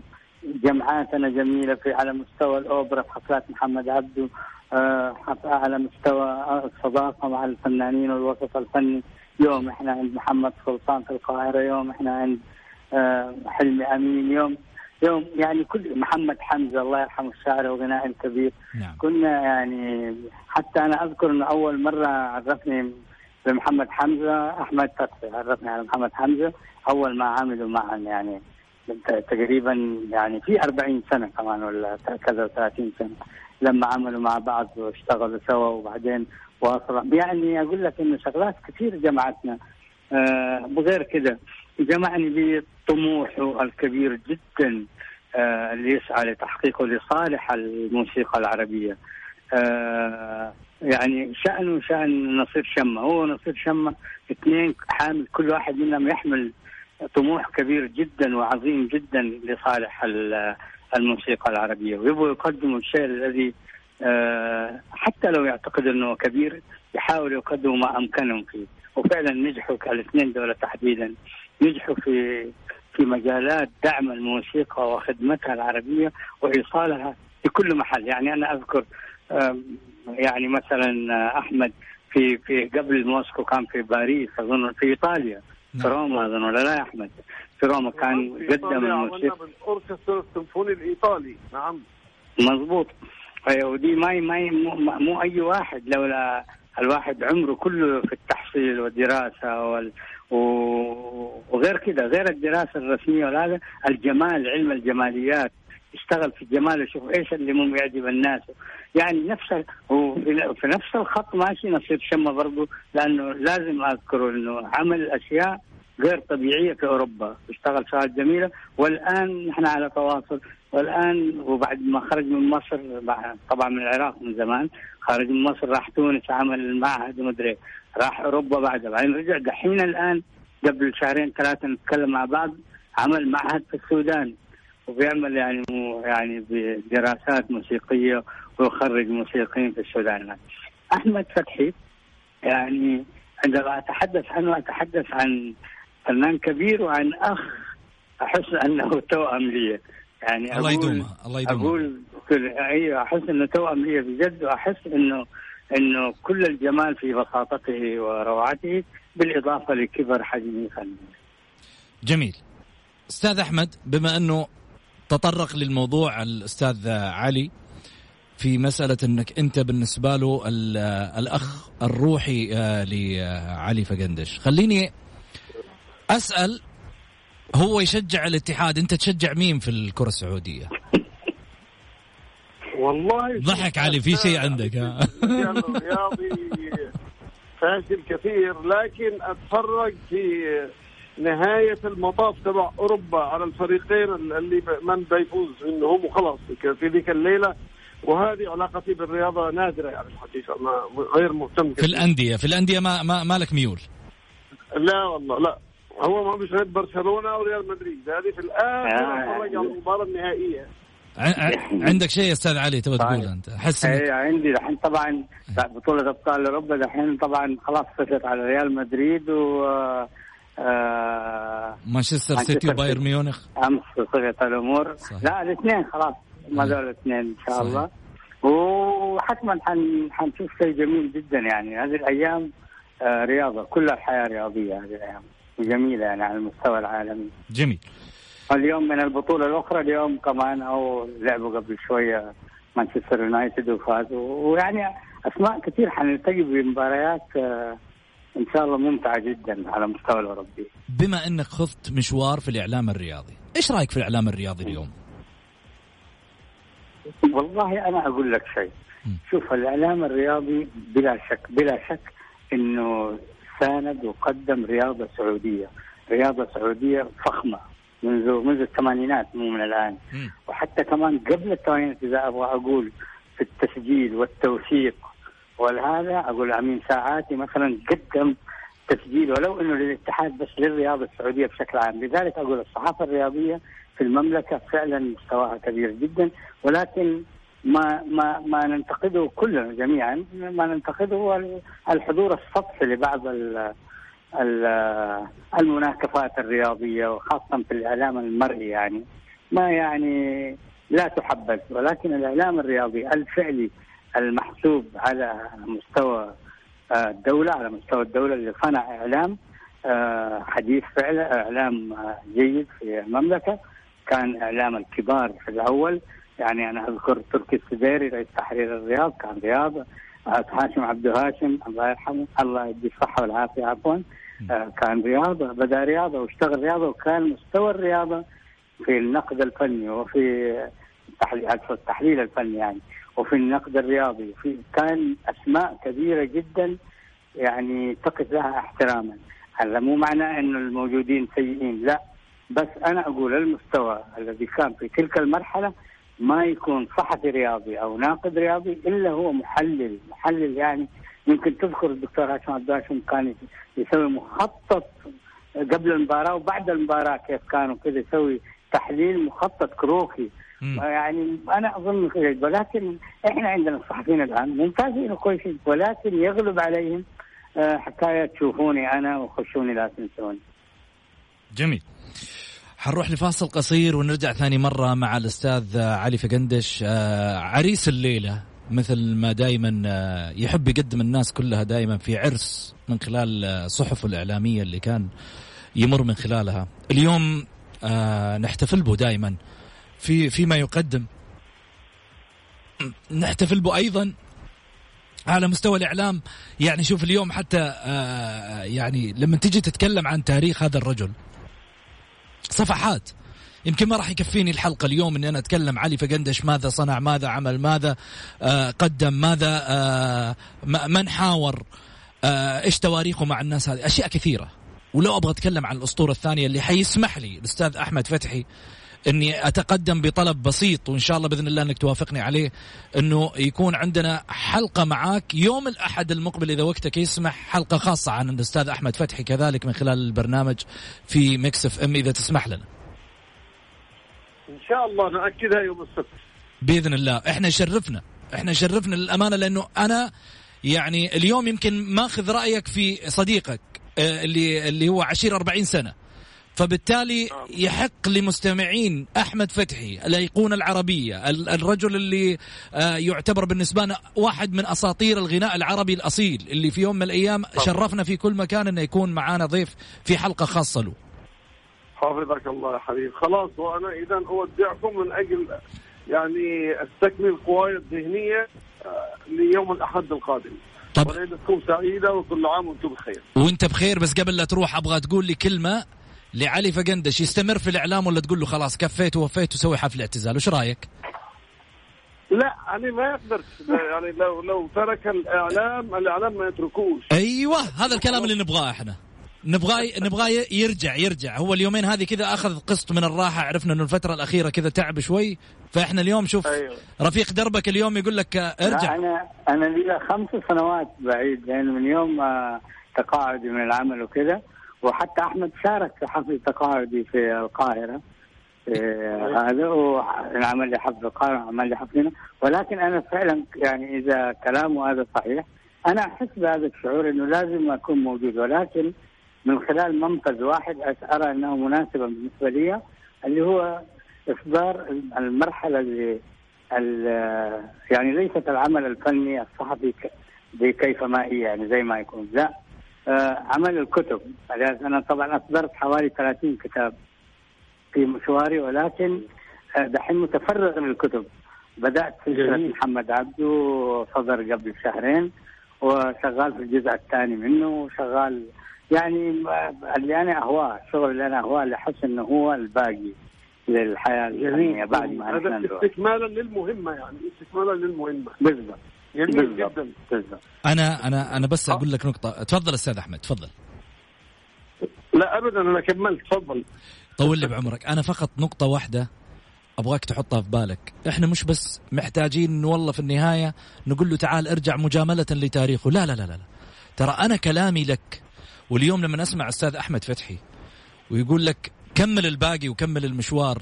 جمعاتنا جميلة في على مستوى الأوبرا في حفلات محمد عبده آه، على مستوى الصداقة مع الفنانين والوسط الفني. يوم إحنا عند محمد سلطان في القاهرة يوم إحنا عند آه، حلمي أمين يوم يوم يعني كل محمد حمزة الله يرحمه الشاعر وغنائي الكبير نعم. كنا يعني حتى أنا أذكر إنه أول مرة عرفني بمحمد حمزة أحمد فتحي عرفني على محمد حمزة. أول ما عملوا معا يعني تقريبا يعني في 40 سنة كمان ولا كذا 30 سنة لما عملوا مع بعض واشتغلوا سوا وبعدين واصلا يعني أقول لك إنه شغلات كثير جمعتنا. آه وغير كده جمعني بطموحه الكبير جدا. اللي يسعى لتحقيقه لصالح الموسيقى العربية. آه يعني شأنه شأن نصير شمة. هو نصير شمة اثنين حامل كل واحد منهم يحمل طموح كبير جدا وعظيم جدا لصالح الموسيقى العربية. ويبغوا يقدموا الشيء الذي آه، حتى لو يعتقد إنه كبير يحاولوا يقدموا ما أمكنهم فيه. وفعلا نجحوا الاثنين دول تحديدا. نجحوا في في مجالات دعم الموسيقى وخدمتها العربية وإيصالها في كل محل. يعني أنا أذكر يعني مثلا أحمد في في قبل موسكو كان في باريس أظن في إيطاليا. في نعم. روما أظن ولا لا يا أحمد؟ في روما كان قدم الموسيقى. الاوركسترا السيمفوني الإيطالي. نعم. مضبوط ودي ما ما مو, مو أي واحد لولا الواحد عمره كله في التحصيل والدراسة وال وغير كده غير الدراسة الرسمية وهذا الجمال علم الجماليات. يشتغل في الجمال ويشوف إيش اللي ممكن يعجب الناس. يعني نفس وفي نفس الخط ماشي نصير شمة برضه لأنه لازم اذكر إنه عمل أشياء غير طبيعية في اوروبا اشتغل شغلات جميلة. والآن نحن على تواصل. والآن وبعد ما خرج من مصر طبعا من العراق من زمان خرج من مصر راح تونس عمل المعهد ومدري راح أوروبا بعدها بعدين رجع. دحين الآن قبل شهرين ثلاثة نتكلم مع بعض. عمل معهد في السودان. وبيعمل يعني يعني بدراسات موسيقية ويخرج موسيقيين في السودان. أحمد فتحي يعني عندما أتحدث عنه أتحدث عن فنان كبير وعن أخ أحس أنه توأم لي يعني الله يدومه الله يدومه أقول أيوه أحس أنه توأم لي بجد وأحس انه أنه كل الجمال في بساطته وروعته بالإضافة لكبر حجمه فني. جميل. أستاذ أحمد بما أنه تطرق للموضوع الأستاذ علي في مسألة أنك أنت بالنسبة له الأخ الروحي آه، لعلي فقندش خليني أسأل هو يشجع الاتحاد أنت تشجع مين في الكرة السعودية؟ والله ضحك علي في شيء عندك ها؟ رياضي فاشل كثير لكن أتفرج في نهاية المطاف تبع أوروبا على الفريقين اللي من بيفوز منهم وخلاص في ذيك الليلة. وهذه علاقتي بالرياضة نادرة يعني الحقيقة ما غير مهتم في الأندية في الأندية ما ما, ما لك ميول؟ لا والله لا. هو ما مش غير برشلونة وريال مدريد. هذه في الآخر آه. المباراة النهائية. عندك شيء يا أستاذ علي تبغى تقول طيب. انت احس اي عندي الحين طبعا بطولة أبطال أوروبا الحين طبعا خلاص صفت على ريال مدريد و آه مانشستر سيتي وبايرن ميونخ. أمس صفت الأمور. صحيح. لا الاثنين خلاص ما زالوا الاثنين إن شاء صحيح. الله وحتما حنشوف شيء جميل جدا يعني. هذه الأيام آه رياضة كلها الحياة رياضية هذه الأيام. جميلة يعني على المستوى العالمي جميل اليوم من البطولة الأخرى اليوم كمان أو لعبوا قبل شوية مانشستر يونايتد وفازوا ويعني أسماء كثير حنلتقي بمباريات آه إن شاء الله ممتعة جدا على مستوى الأوروبي. بما إنك خضت مشوار في الإعلام الرياضي، إيش رأيك في الإعلام الرياضي اليوم؟ والله أنا أقول لك شيء. شوف الإعلام الرياضي بلا شك بلا شك إنه ساند وقدم رياضة سعودية، رياضة سعودية فخمة. منذ منذ الثمانينات مو من الآن. م. وحتى كمان قبل الثمانينات إذا أبغى أقول في التسجيل والتوثيق. ولهذا أقول أمين ساعاتي مثلا قدم تسجيل ولو إنه للاتحاد بس للرياضة السعودية بشكل عام، لذلك أقول الصحافة الرياضية في المملكة فعلا مستواها كبير جدا. ولكن ما ما ما ننتقده كلنا جميعا. ما ننتقده هو الحضور السطحي لبعض المناكفات الرياضية وخاصة في الإعلام المرئي يعني. ما يعني لا تحبذ ولكن الإعلام الرياضي الفعلي المحسوب على مستوى آه، الدولة على مستوى الدولة اللي صنع إعلام آه، حديث فعلا إعلام آه، جيد في المملكة. كان إعلام الكبار في الأول. يعني أنا أذكر تركي السديري رئيس تحرير الرياض كان رياض. هاشم عبد هاشم الله يرحمه الله يديه الصحة والعافية عفوا. كان رياضة بدأ رياضة واشتغل رياضة وكان مستوى الرياضة في النقد الفني وفي التحليل التحليل الفني يعني وفي النقد الرياضي. وفي كان أسماء كبيرة جدا يعني تقف لها احتراما. هذا مو معناه إنه الموجودين سيئين لا. بس أنا أقول المستوى الذي كان في تلك المرحلة ما يكون صحفي رياضي أو ناقد رياضي إلا هو محلل. محلل يعني يمكن تذكر الدكتور هاشم عبداشم كان يسوي مخطط قبل المباراة وبعد المباراة كيف كانوا كذا يسوي تحليل مخطط كروكي. يعني أنا أظن كذا ولكن إحنا عندنا الصحفيين الآن ممتازين وكويسين ولكن يغلب عليهم حكايه تشوفوني أنا وخشوني لا تنسوني. جميل. حنروح لفاصل قصير ونرجع ثاني مرة مع الأستاذ علي فقندش. آه، عريس الليلة مثل ما دائما آه، يحب يقدم الناس كلها دائما في عرس من خلال آه، صحفه الإعلامية اللي كان يمر من خلالها. اليوم نحتفل به دائما في فيما يقدم. نحتفل به أيضا على مستوى الإعلام. يعني شوف اليوم حتى يعني لما تيجي تتكلم عن تاريخ هذا الرجل صفحات. يمكن ما راح يكفيني الحلقة اليوم إني أنا أتكلم علي فقندش ماذا صنع ماذا عمل ماذا آه قدم ماذا آه من حاور آه إيش تواريخه مع الناس هذه. أشياء كثيرة. ولو أبغى أتكلم عن الأسطورة الثانية اللي حيسمح لي الأستاذ أحمد فتحي إني أتقدم بطلب بسيط وإن شاء الله بإذن الله إنك توافقني عليه إنه يكون عندنا حلقة معاك يوم الأحد المقبل إذا وقتك يسمح حلقة خاصة عن الأستاذ أحمد فتحي كذلك من خلال البرنامج في Mix FM إذا تسمح لنا. إن شاء الله ناكدها يوم السبت. بإذن الله. إحنا يشرفنا إحنا يشرفنا للأمانة لأنه أنا يعني اليوم يمكن ماخذ رأيك في صديقك آه، اللي اللي هو عشير 40 سنة. فبالتالي يحق لمستمعين أحمد فتحي الأيقونة العربية ال- الرجل اللي آه، يعتبر بالنسبة لنا واحد من أساطير الغناء العربي الأصيل اللي في يوم من الأيام شرفنا في كل مكان إنه يكون معانا ضيف في حلقة خاصة له. حافظك الله يا حبيبي خلاص وأنا اذا أودعكم من أجل يعني استكمل قواي الذهنية آه، ليوم الأحد القادم. طب. وليلتكم سعيدة وكل عام وأنتم بخير. وأنت بخير بس قبل لا تروح أبغى تقول لي كلمة. لعلي فقندش يستمر في الإعلام ولا تقول له خلاص كفيت ووفيت وسوي حفل اعتزال؟ وش رأيك؟ لا يعني ما يقدر يعني لو لو ترك الإعلام الإعلام ما يتركوش. أيوه هذا الكلام اللي نبغاه إحنا. نبغاه نبغاه يرجع يرجع. هو اليومين هذه كذا أخذ قسط من الراحة عرفنا إنه الفترة الأخيرة كذا تعب شوي. فإحنا اليوم شوف أيوة. رفيق دربك اليوم يقول لك آه، ارجع أنا أنا لي خمس سنوات بعيد يعني من يوم ما تقاعدي من العمل وكذا. وحتى أحمد شارك في حفل تقاعدي في القاهرة. إيه، هذا وعمل لي حفل القاهرة عمل لي حفل هنا ولكن أنا فعلا يعني إذا كلامه هذا صحيح أنا أحس بهذا الشعور إنه لازم أكون موجود. ولكن من خلال منفذ واحد ارى أنه مناسبا بالنسبة لي اللي هو اصدار المرحلة اللي ال- يعني ليست العمل الفني الصحفي بكيفما هي يعني زي ما يكون. لا. عمل الكتب. أنا طبعا أصدرت حوالي 30 كتاب في مشواري ولكن آه، دحين متفرغ للكتب. بدأت سلسله جميل. محمد عبده صدر قبل شهرين وشغال في الجزء الثاني منه وشغال يعني آه، اللي أنا أهواه الشغل اللي أنا أهواه اللي احس إنه هو الباقي للحياة الفنية بعد ما هذا استكمالا للمهمة يعني استكمالا للمهمة. بالضبط. جميل جدا أنا أنا أنا بس أقول لك نقطة. تفضل أستاذ أحمد تفضل. لا ابدا أنا كملت تفضل. طول لي بعمرك. أنا فقط نقطة واحدة أبغاك تحطها في بالك. إحنا مش بس محتاجين إنه والله في النهاية نقول له تعال ارجع مجاملة لتاريخه. لا لا لا لا, لا. ترى أنا كلامي لك واليوم لما اسمع أستاذ أحمد فتحي ويقول لك كمل الباقي وكمل المشوار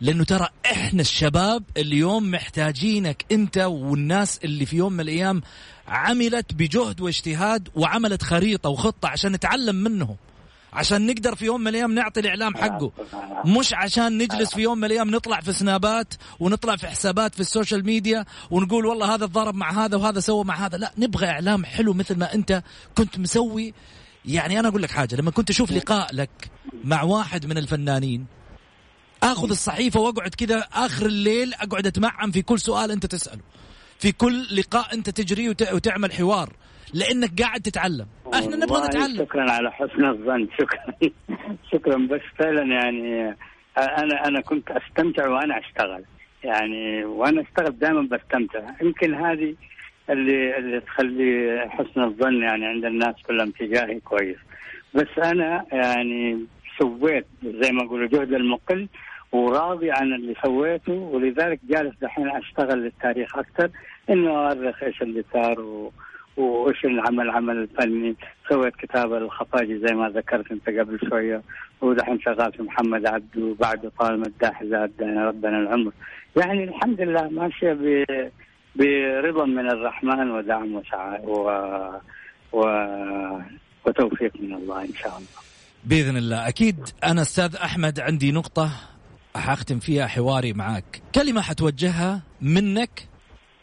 لأنه ترى إحنا الشباب اليوم محتاجينك أنت والناس اللي في يوم من الأيام عملت بجهد واجتهاد وعملت خريطة وخطة عشان نتعلم منهم. عشان نقدر في يوم من الأيام نعطي الإعلام حقه. مش عشان نجلس في يوم من الأيام نطلع في سنابات ونطلع في حسابات في ال social media ونقول والله هذا ضرب مع هذا وهذا سوى مع هذا. لا نبغى إعلام حلو مثل ما أنت كنت مسوي. يعني أنا أقول لك حاجة لما كنت أشوف لقاء لك مع واحد من الفنانين آخذ الصحيفة وأقعد كذا آخر الليل أقعد أتمعن في كل سؤال أنت تسأله. في كل لقاء أنت تجري وت- وتعمل حوار. لأنك قاعد تتعلم. إحنا نبغى نتعلم. شكرا على حسن الظن. شكرا. شكرا. بس فعلا يعني أنا أنا كنت أستمتع وأنا أشتغل. يعني وأنا أشتغل دائما بستمتع. يمكن هذه اللي اللي تخلي حسن الظن يعني عند الناس كلهم تجاهي كويس. بس أنا يعني سويت زي ما اقولوا جهد المقل. وراضي عن اللي سويته ولذلك جالس دحين أشتغل للتاريخ أكثر إنه اؤرخ إيش اللي صار و... وإيش العمل العمل الفني. سويت كتاب الخفاجي زي ما ذكرت أنت قبل شوية ودحين شغال في محمد عبده وبعده طال مداح زاد ربنا العمر. يعني الحمد لله ماشية ب... برضا من الرحمن ودعم وسعاء و... و... وتوفيق من الله إن شاء الله. بإذن الله. أكيد أنا أستاذ أحمد عندي نقطة. حختم فيها حواري معك كلمة حتوجهها منك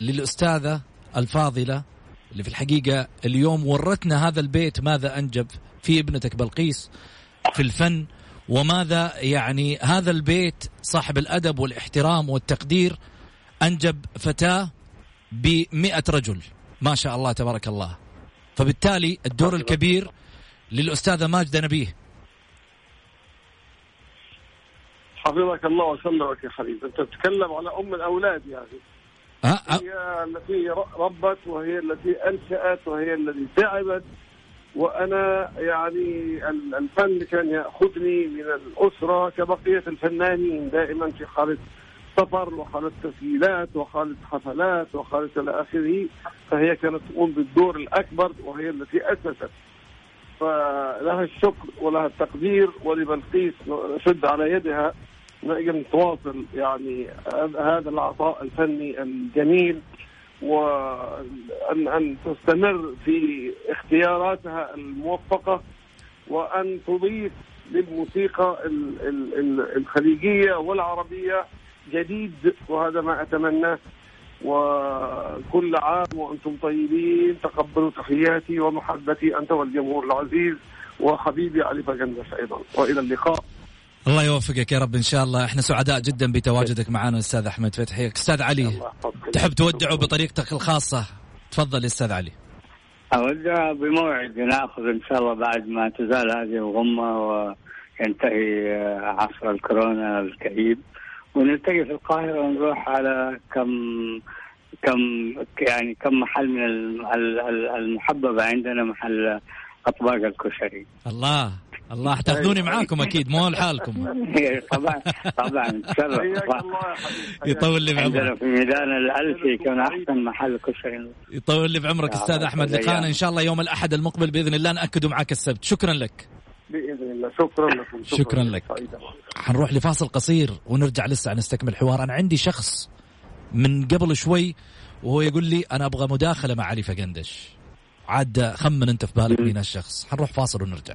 للأستاذة الفاضلة اللي في الحقيقة اليوم ورتنا هذا البيت ماذا أنجب في ابنتك بلقيس في الفن وماذا يعني هذا البيت صاحب الأدب والإحترام والتقدير أنجب فتاة بمئة رجل. ما شاء الله تبارك الله. فبالتالي الدور الكبير للأستاذة ماجدة نبيه. حفظك الله وسلمك يا حبيبي. أنت تتكلم على أم الأولاد يعني. أه أه. هي التي ربت وهي التي أنشأت وهي التي تعبت وأنا يعني الفن كان يأخذني من الأسرة كبقية الفنانين دائما في حاله سفر وحاله تسجيلات وحاله حفلات وحاله إلى آخره. فهي كانت تقوم بالدور الأكبر وهي التي أسست. فلها الشكر ولها التقدير ولبلقيس نشد على يدها. نقدر نتواصل يعني هذا العطاء الفني الجميل وأن أن تستمر في اختياراتها الموفقة وأن تضيف للموسيقى الخليجية والعربية جديد وهذا ما أتمناه وكل عام وأنتم طيبين تقبلوا تحياتي ومحبتي أنت والجمهور العزيز وحبيبي علي فجندس أيضا. وإلى اللقاء. الله يوفقك يا رب. إن شاء الله إحنا سعداء جدا بتواجدك معنا أستاذ أحمد فتحي. أستاذ علي تحب تودعه بطريقتك الخاصة؟ تفضل يا أستاذ علي. اودع بموعد ناخذ إن شاء الله بعد ما تزال هذه الغمة وينتهي عصر الكورونا الكئيب. ونلتقي في القاهرة ونروح على كم كم يعني كم محل من المحببة. عندنا محل أطباق الكشري. الله. الله حتاخذوني معاكم أكيد مو لحالكم. طبعا طبعا يطول لي بعمرك. في ميدان الالفي يكون أحسن محل كشري. يطول لي بعمرك أستاذ أحمد لقانا إن شاء الله يوم الأحد المقبل بإذن الله ناكده معك السبت. شكرا لك. بإذن الله. شكرا لكم شكرا, شكرا لك. حنروح لفاصل قصير ونرجع لسه نستكمل الحوار أنا عندي شخص من قبل شوي وهو يقول لي أنا أبغى مداخلة مع علي فقندش. عاد خمن أنت في بالك مين الشخص. حنروح فاصل ونرجع.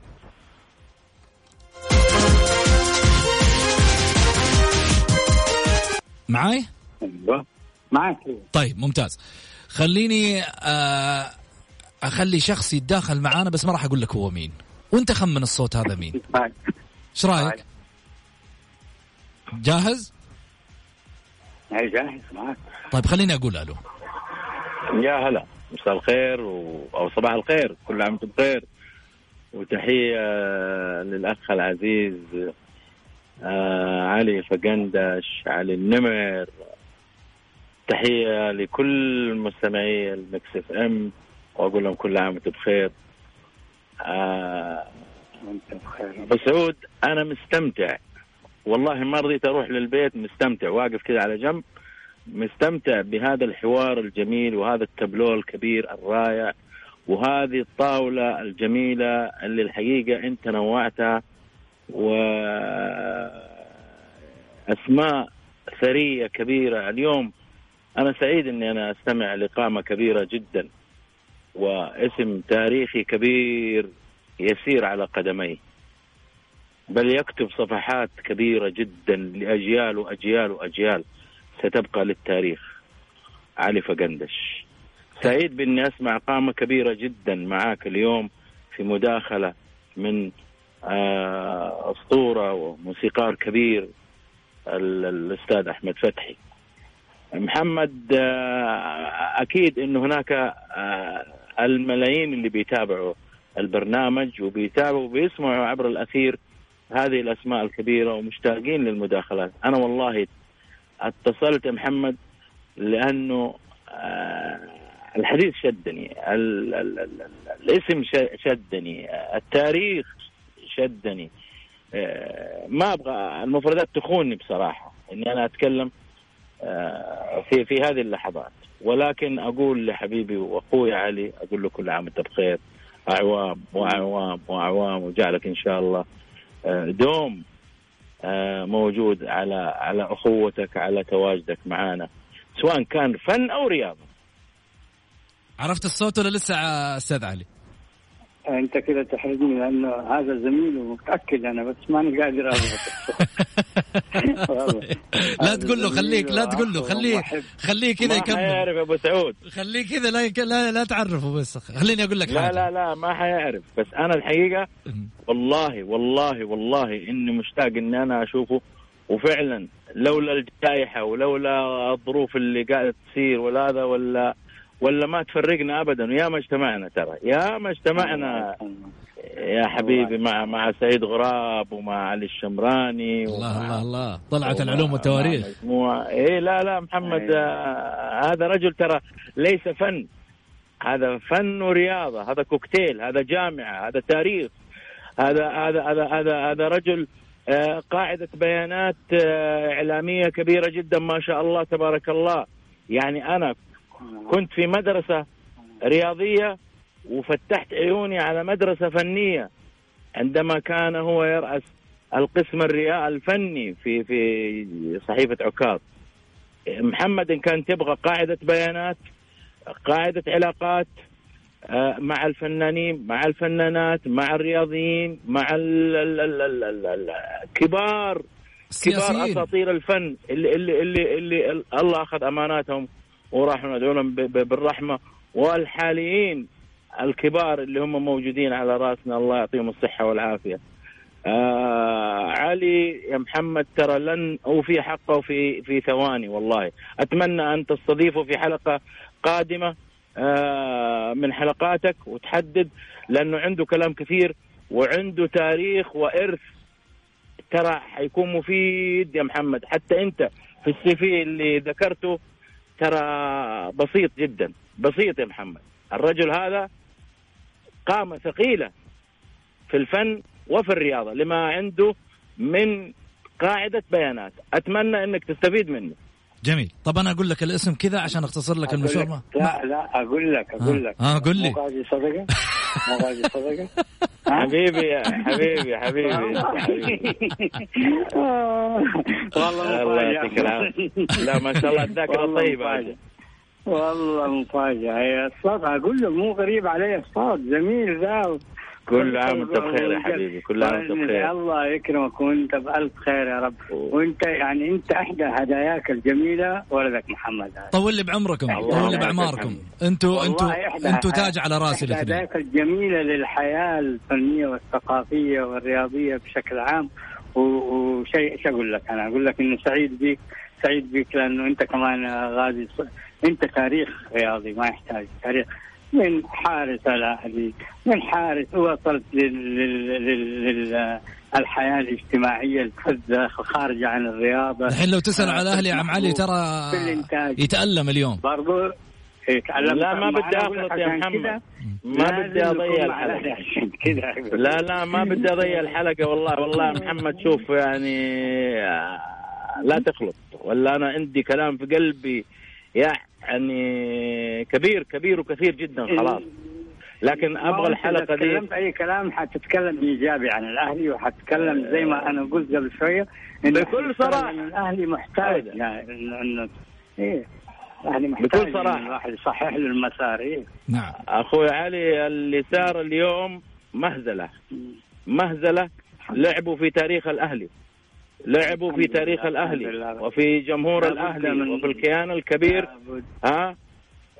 معاي؟ أيوه. معك طيب ممتاز. خليني آه أخلي شخص يتداخل معانا بس ما راح أقول لك هو مين. وأنت خمن الصوت هذا مين. إيش رأيك؟ جاهز؟ أي جاهز معك طيب خليني أقول ألو. يا هلا. مساء الخير و... أو صباح الخير. كل عام وأنتم بخير. وتحية للأخ العزيز آه علي فقندش علي النمر. تحية لكل مستمعي المكس FM وأقول لهم كل عام وأنتم بخير. آه أبو سعود أنا مستمتع. والله ما رضيت أروح للبيت مستمتع. واقف كذا على جنب مستمتع بهذا الحوار الجميل وهذا التابلو الكبير الرائع وهذه الطاولة الجميلة اللي الحقيقة أنت نوعتها وأسماء ثرية كبيرة اليوم. أنا سعيد أني أنا أستمع لقامة كبيرة جدا واسم تاريخي كبير يسير على قدميه بل يكتب صفحات كبيرة جدا لأجيال وأجيال وأجيال ستبقى للتاريخ. علي فقندش. سعيد بإني أسمع قامة كبيرة جدا معاك اليوم في مداخلة من أسطورة وموسيقار كبير الأستاذ أحمد فتحي. محمد أكيد انه هناك الملايين اللي بيتابعوا البرنامج وبيتابعوا وبيسمعوا عبر الأثير هذه الأسماء الكبيرة ومشتاقين للمداخلات. أنا والله اتصلت محمد لأنه الحديث شدني ال ال ال ال الاسم شدني التاريخ شدني. آه، ما أبغى المفردات تخونني بصراحة إني أنا أتكلم آه، في في هذه اللحظات. ولكن أقول لحبيبي وأخوي علي أقول له كل عام وأنت بخير. أعوام وأعوام وأعوام وجعلك إن شاء الله آه، دوم موجود على على أخوتك على تواجدك معنا سواء كان فن أو رياضة. عرفت الصوت ولا لسه أستاذ علي؟ أنت كده تحرجني لأنه هذا زميل ومتأكد أنا بس ماني قادر أضبط. لا تقول له خليك لا تقول له خليه خليه كذا ما يكمل. حيعرف يا أبو سعود. خليه كذا لا يك- لا, لا تعرفه بس. خليني أقول لك لا حاجة. لا لا ما حيعرف. بس أنا الحقيقة والله والله والله إني مشتاق إني أنا أشوفه. وفعلا لولا الجائحة ولولا الظروف اللي قاعدة تصير ولا هذا ولا ولا ما تفرقنا ابدا؟ ويا ما اجتمعنا ترى. يا ما اجتمعنا يا حبيبي مع مع سعيد غراب ومع علي الشمراني الله ومع- الله الله. طلعت العلوم والتواريخ. مجموعة. إيه لا لا محمد آه هذا رجل ترى ليس فن. هذا فن ورياضة هذا كوكتيل هذا جامعة هذا تاريخ. هذا هذا هذا هذا هذا رجل آه قاعدة بيانات آه إعلامية كبيرة جدا ما شاء الله تبارك الله. يعني أنا كنت في مدرسة رياضية وفتحت عيوني على مدرسة فنية. عندما كان هو يرأس القسم الرياء الفني في في صحيفة عكاظ. محمد إن كان تبغى قاعدة بيانات قاعدة علاقات آه، مع الفنانين مع الفنانات مع الرياضيين مع كبار كبار أساطير الفن اللي اللي اللي, اللي الله أخذ أماناتهم وراح ب- بالرحمة. والحاليين الكبار اللي هم موجودين على رأسنا الله يعطيهم الصحة والعافية. آه علي يا محمد ترى لن اوفي حقه في في ثواني والله. أتمنى أن تستضيفه في حلقة قادمة آه من حلقاتك وتحدد لأنه عنده كلام كثير وعنده تاريخ وإرث ترى حيكون مفيد يا محمد. حتى أنت في السي في اللي ذكرته ترى بسيط جدا. بسيط يا محمد. الرجل هذا قامة ثقيلة في الفن وفي الرياضة لما عنده من قاعدة بيانات. أتمنى أنك تستفيد منه. جميل. طب أنا أقول لك الاسم كذا عشان أختصر لك المشوار ما لا لا أقول لك أقول لك. آه قول لي. قاعد صدقه حبيبي حبيبي حبيبي. والله الله يعطيك لا ما شاء الله طيبة. مفاجأة. والله مفاجأة. الصوت أقول له مو غريب علي الصوت جميل ذا. كل عام وانت بخير يا حبيبي. كل عام وانت بخير. الله يكرمك وانت بألف خير يا رب. وانت يعني انت إحدى هداياك الجميلة ولدك محمد. هذا طول لي بعمركم طول لي باعماركم. أنتوا أنتوا أنتوا تاج على راسي الاثنين هداياك الجميلة للحياة الفنية والثقافية والرياضية بشكل عام. وشيء إيش أقول لك أنا؟ أقول لك إنه سعيد بيك سعيد بيك لأنه أنت كمان غازي أنت تاريخ رياضي ما يحتاج. تاريخ من حارس الأهلي من حارس وصلت لل, لل... لل... لل... الحياة الاجتماعية الفذه الخارجه عن الرياضة. الحين لو تسأل على الأهلي يا عم علي ترى يتألم اليوم. برضو يتعلم لا ما بدي اخلط يا محمد. ما بدي أضيع كده. لا لا ما بدي أضيع الحلقة. والله والله محمد شوف يعني آه، لا تخلط. ولا أنا عندي كلام في قلبي. يعني كبير كبير وكثير جدا خلاص. لكن أبغى الحلقة دي تكلمت أي كلام حتتكلم إيجابي عن الأهلي وحتتكلم زي ما أنا قلت قبل شوية بكل صراحة. إنه الأهلي محتاج. يعني انه إيه. الأهلي محتاج بكل إنه صراحة. الواحد يصحح له المسار إيه نعم. أخوي علي اللي صار اليوم مهزلة. مهزلة لعبوا في تاريخ الأهلي. لعبوا في تاريخ الأهلي. وفي جمهور الأهلي وفي الكيان الكبير. ها؟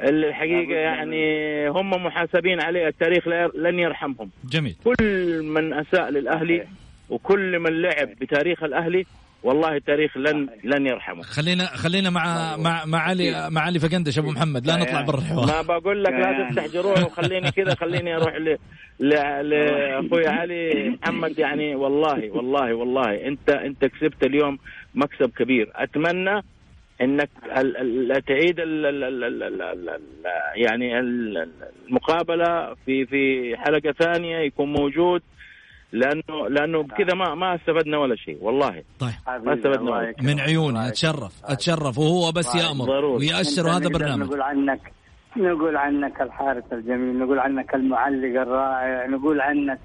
اللي الحقيقة يعني هم محاسبين عليه التاريخ لا- لن يرحمهم. جميل. كل من أساء للأهلي وكل من لعب بتاريخ الأهلي والله التاريخ لن لن يرحمه. خلينا خلينا مع مع مع علي مع علي فقندش ابو محمد. لا نطلع برا الحوار. ما بقول لك لا تفتح جروح وخليني كذا خليني أروح ل ل- لاخوي علي محمد يعني. والله والله والله. أنت أنت كسبت اليوم مكسب كبير. أتمنى إنك ال- ال- تعيد ال- ال- ال- ال- ال- ال- ال- يعني ال- المقابلة في في حلقة ثانية يكون موجود. لأنه لأنه بكذا ما ما استفدنا ولا شيء والله. طيب. ما استفدنا ولا شيء من عيوني أتشرف أتشرف. وهو بس يأمر. ضروري. ويأشر هذا برنامج. نقول عنك نقول عنك الحارس الجميل نقول عنك المعلق الرائع نقول عنك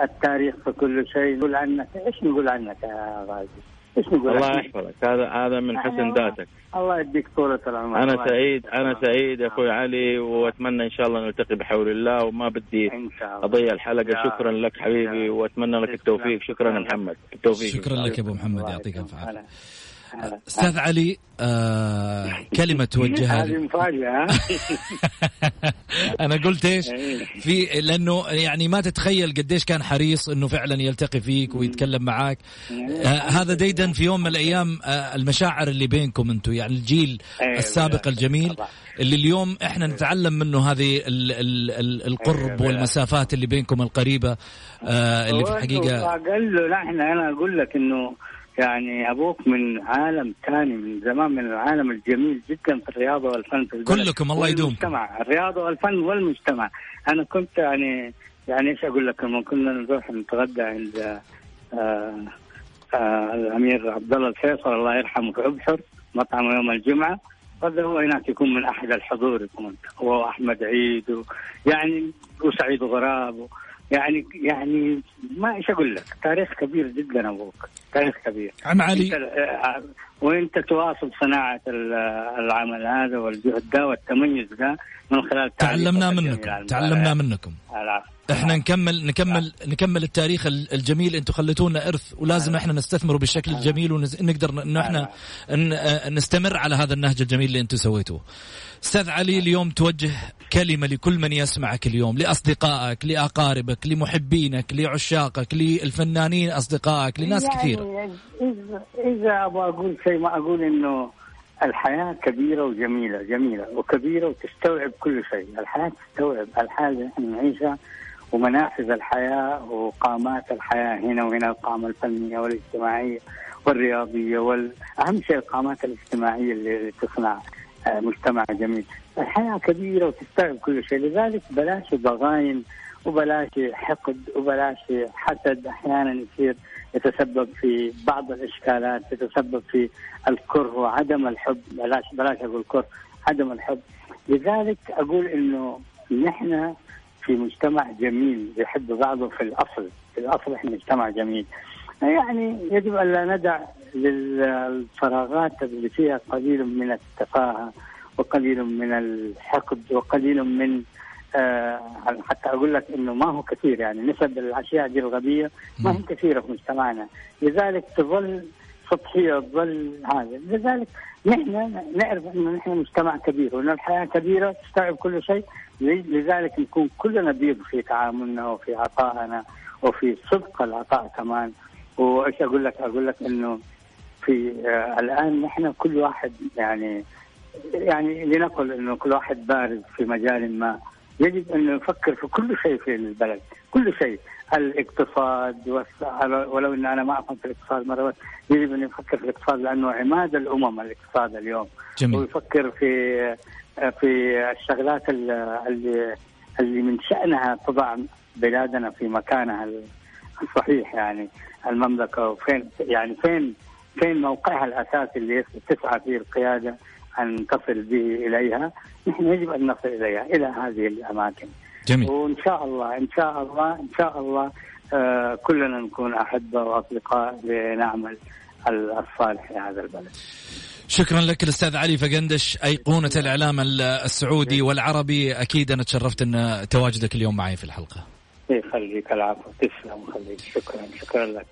التاريخ في كل شيء نقول عنك إيش نقول عنك يا غازي؟ إيش نقول؟ الله يحفظك. هذا هذا من حسن. ذاتك. الله يديك طولة العمر. أنا سعيد أنا سعيد يا أخوي علي وأتمنى إن شاء الله نلتقي بحول الله وما بدي أضيع الحلقة. شكرا لك حبيبي وأتمنى لك التوفيق. شكرا محمد. التوفيق. شكرا لك يا أبو محمد. يعطيك الف. عافية. أستاذ علي آه كلمة توجهها هذه لي مفاجأة أنا قلت إيش إيه. في لأنه يعني ما تتخيل قديش كان حريص إنه فعلا يلتقي فيك ويتكلم معاك آه هذا ديدا في يوم من الأيام آه المشاعر اللي بينكم أنتم يعني الجيل أيوة. السابق الجميل. اللي اليوم إحنا نتعلم منه هذه ال ال ال القرب. والمسافات اللي بينكم القريبة آه اللي في الحقيقة أقل له نحن أنا أقول لك إنه يعني أبوك من عالم ثاني من زمان من العالم الجميل جدا في الرياضة والفن في البلد. كلكم الله يدومكم. والمجتمع الرياضة والفن والمجتمع. أنا كنت يعني يعني إيش أقول لك لما كنا نروح نتغدى عند آه آه الأمير عبد الله الفيصل الله يرحمه في أبحر مطعم يوم الجمعة. هذا هو هناك يكون من أحد الحضور يكون هو أحمد عيد و يعني وسعيد غراب يعني يعني ما إيش أقول لك؟ تاريخ كبير جدا أبوك تاريخ كبير. عم علي. وانت تواصل صناعة ال- العمل هذا والجهد ده والتميز ده من خلال تعلمنا منكم على تعلمنا. منكم. العفو. إحنا نكمل نكمل نكمل التاريخ ال- الجميل. أنتم خليتونا إرث ولازم إحنا نستثمره بالشكل الجميل ونقدر انه إحنا ن- آه، نستمر على هذا النهج الجميل اللي أنتم سويتوه. أستاذ علي اليوم توجه كلمة لكل من يسمعك اليوم لأصدقائك لأقاربك لمحبينك لعشاقك للفنانين أصدقائك لناس يعني كثير. إذا, إذا أبغى أقول شيء ما أقول إنه الحياة كبيرة وجميلة جميلة وكبيرة وتستوعب كل شيء. الحياة تستوعب الحياة اللي نحن نعيشها ومنافذ الحياة وقامات الحياة هنا وهنا القامة الفنية والاجتماعية والرياضية والأهم شيء القامات الاجتماعية اللي تصنع آه، مجتمع جميل. الحياة كبيرة وتستوعب كل شيء. لذلك بلاش ضغاين وبلاش حقد وبلاش حسد أحيانا يصير. يتسبب في بعض الإشكالات يتسبب في الكره وعدم الحب. بلاش بلاش أقول كره عدم الحب. لذلك أقول إنه نحن في مجتمع جميل يحب بعضه في الأصل في الأصل إحنا مجتمع جميل. يعني يجب أن لا ندع للفراغات اللي فيها قليل من التفاهة وقليل من الحقد وقليل من حتى أقول لك إنه ما هو كثير يعني نسب الأشياء دي الغبيه ما هي كثيرة في مجتمعنا لذلك تظل سطحية تظل هذا. لذلك نحن نعرف إنه نحن مجتمع كبير وان الحياة كبيرة تستوعب كل شيء. لذلك نكون كلنا بيض في تعاملنا وفي عطائنا وفي صدق العطاء كمان. وإيش أقول لك؟ أقول لك إنه في آه الآن نحن كل واحد يعني يعني لنقل إنه كل واحد بارز في مجال ما. يجب أن نفكر في كل شيء في البلد كل شيء. الاقتصاد ولو إن أنا ما أفهم في الاقتصاد مرة يجب أن يفكر في الاقتصاد لأنه عماد الأمم الاقتصاد اليوم. جميل. ويفكر في في الشغلات اللي اللي من شأنها تضع بلادنا في مكانها الصحيح يعني. المملكة وفين يعني فين فين موقعها الأساسي اللي تسعى فيه القيادة؟ أن تصل به إليها. نحن يجب أن نصل إليها إلى هذه الأماكن. جميل. وإن شاء الله إن شاء الله إن شاء الله آه كلنا نكون احبه وأصدقاء لنعمل الصالح في هذا البلد. شكرا لك الأستاذ علي فقندش أيقونة الإعلام السعودي والعربي. أكيد أنا تشرفت أن تواجدك اليوم معي في الحلقة. يخليك العفو. تسلم وخليك شكرا شكرا لك.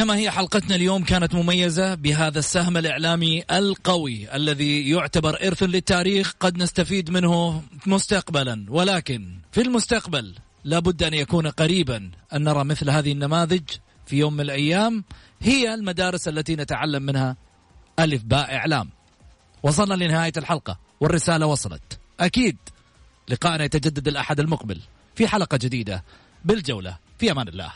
كما هي حلقتنا اليوم كانت مميزة بهذا السهم الإعلامي القوي الذي يعتبر إرث للتاريخ قد نستفيد منه مستقبلا. ولكن في المستقبل لابد أن يكون قريبا. أن نرى مثل هذه النماذج في يوم من الأيام هي المدارس التي نتعلم منها ألف باء إعلام. وصلنا لنهاية الحلقة والرسالة وصلت. أكيد لقاءنا يتجدد الأحد المقبل في حلقة جديدة بالجولة. في أمان الله.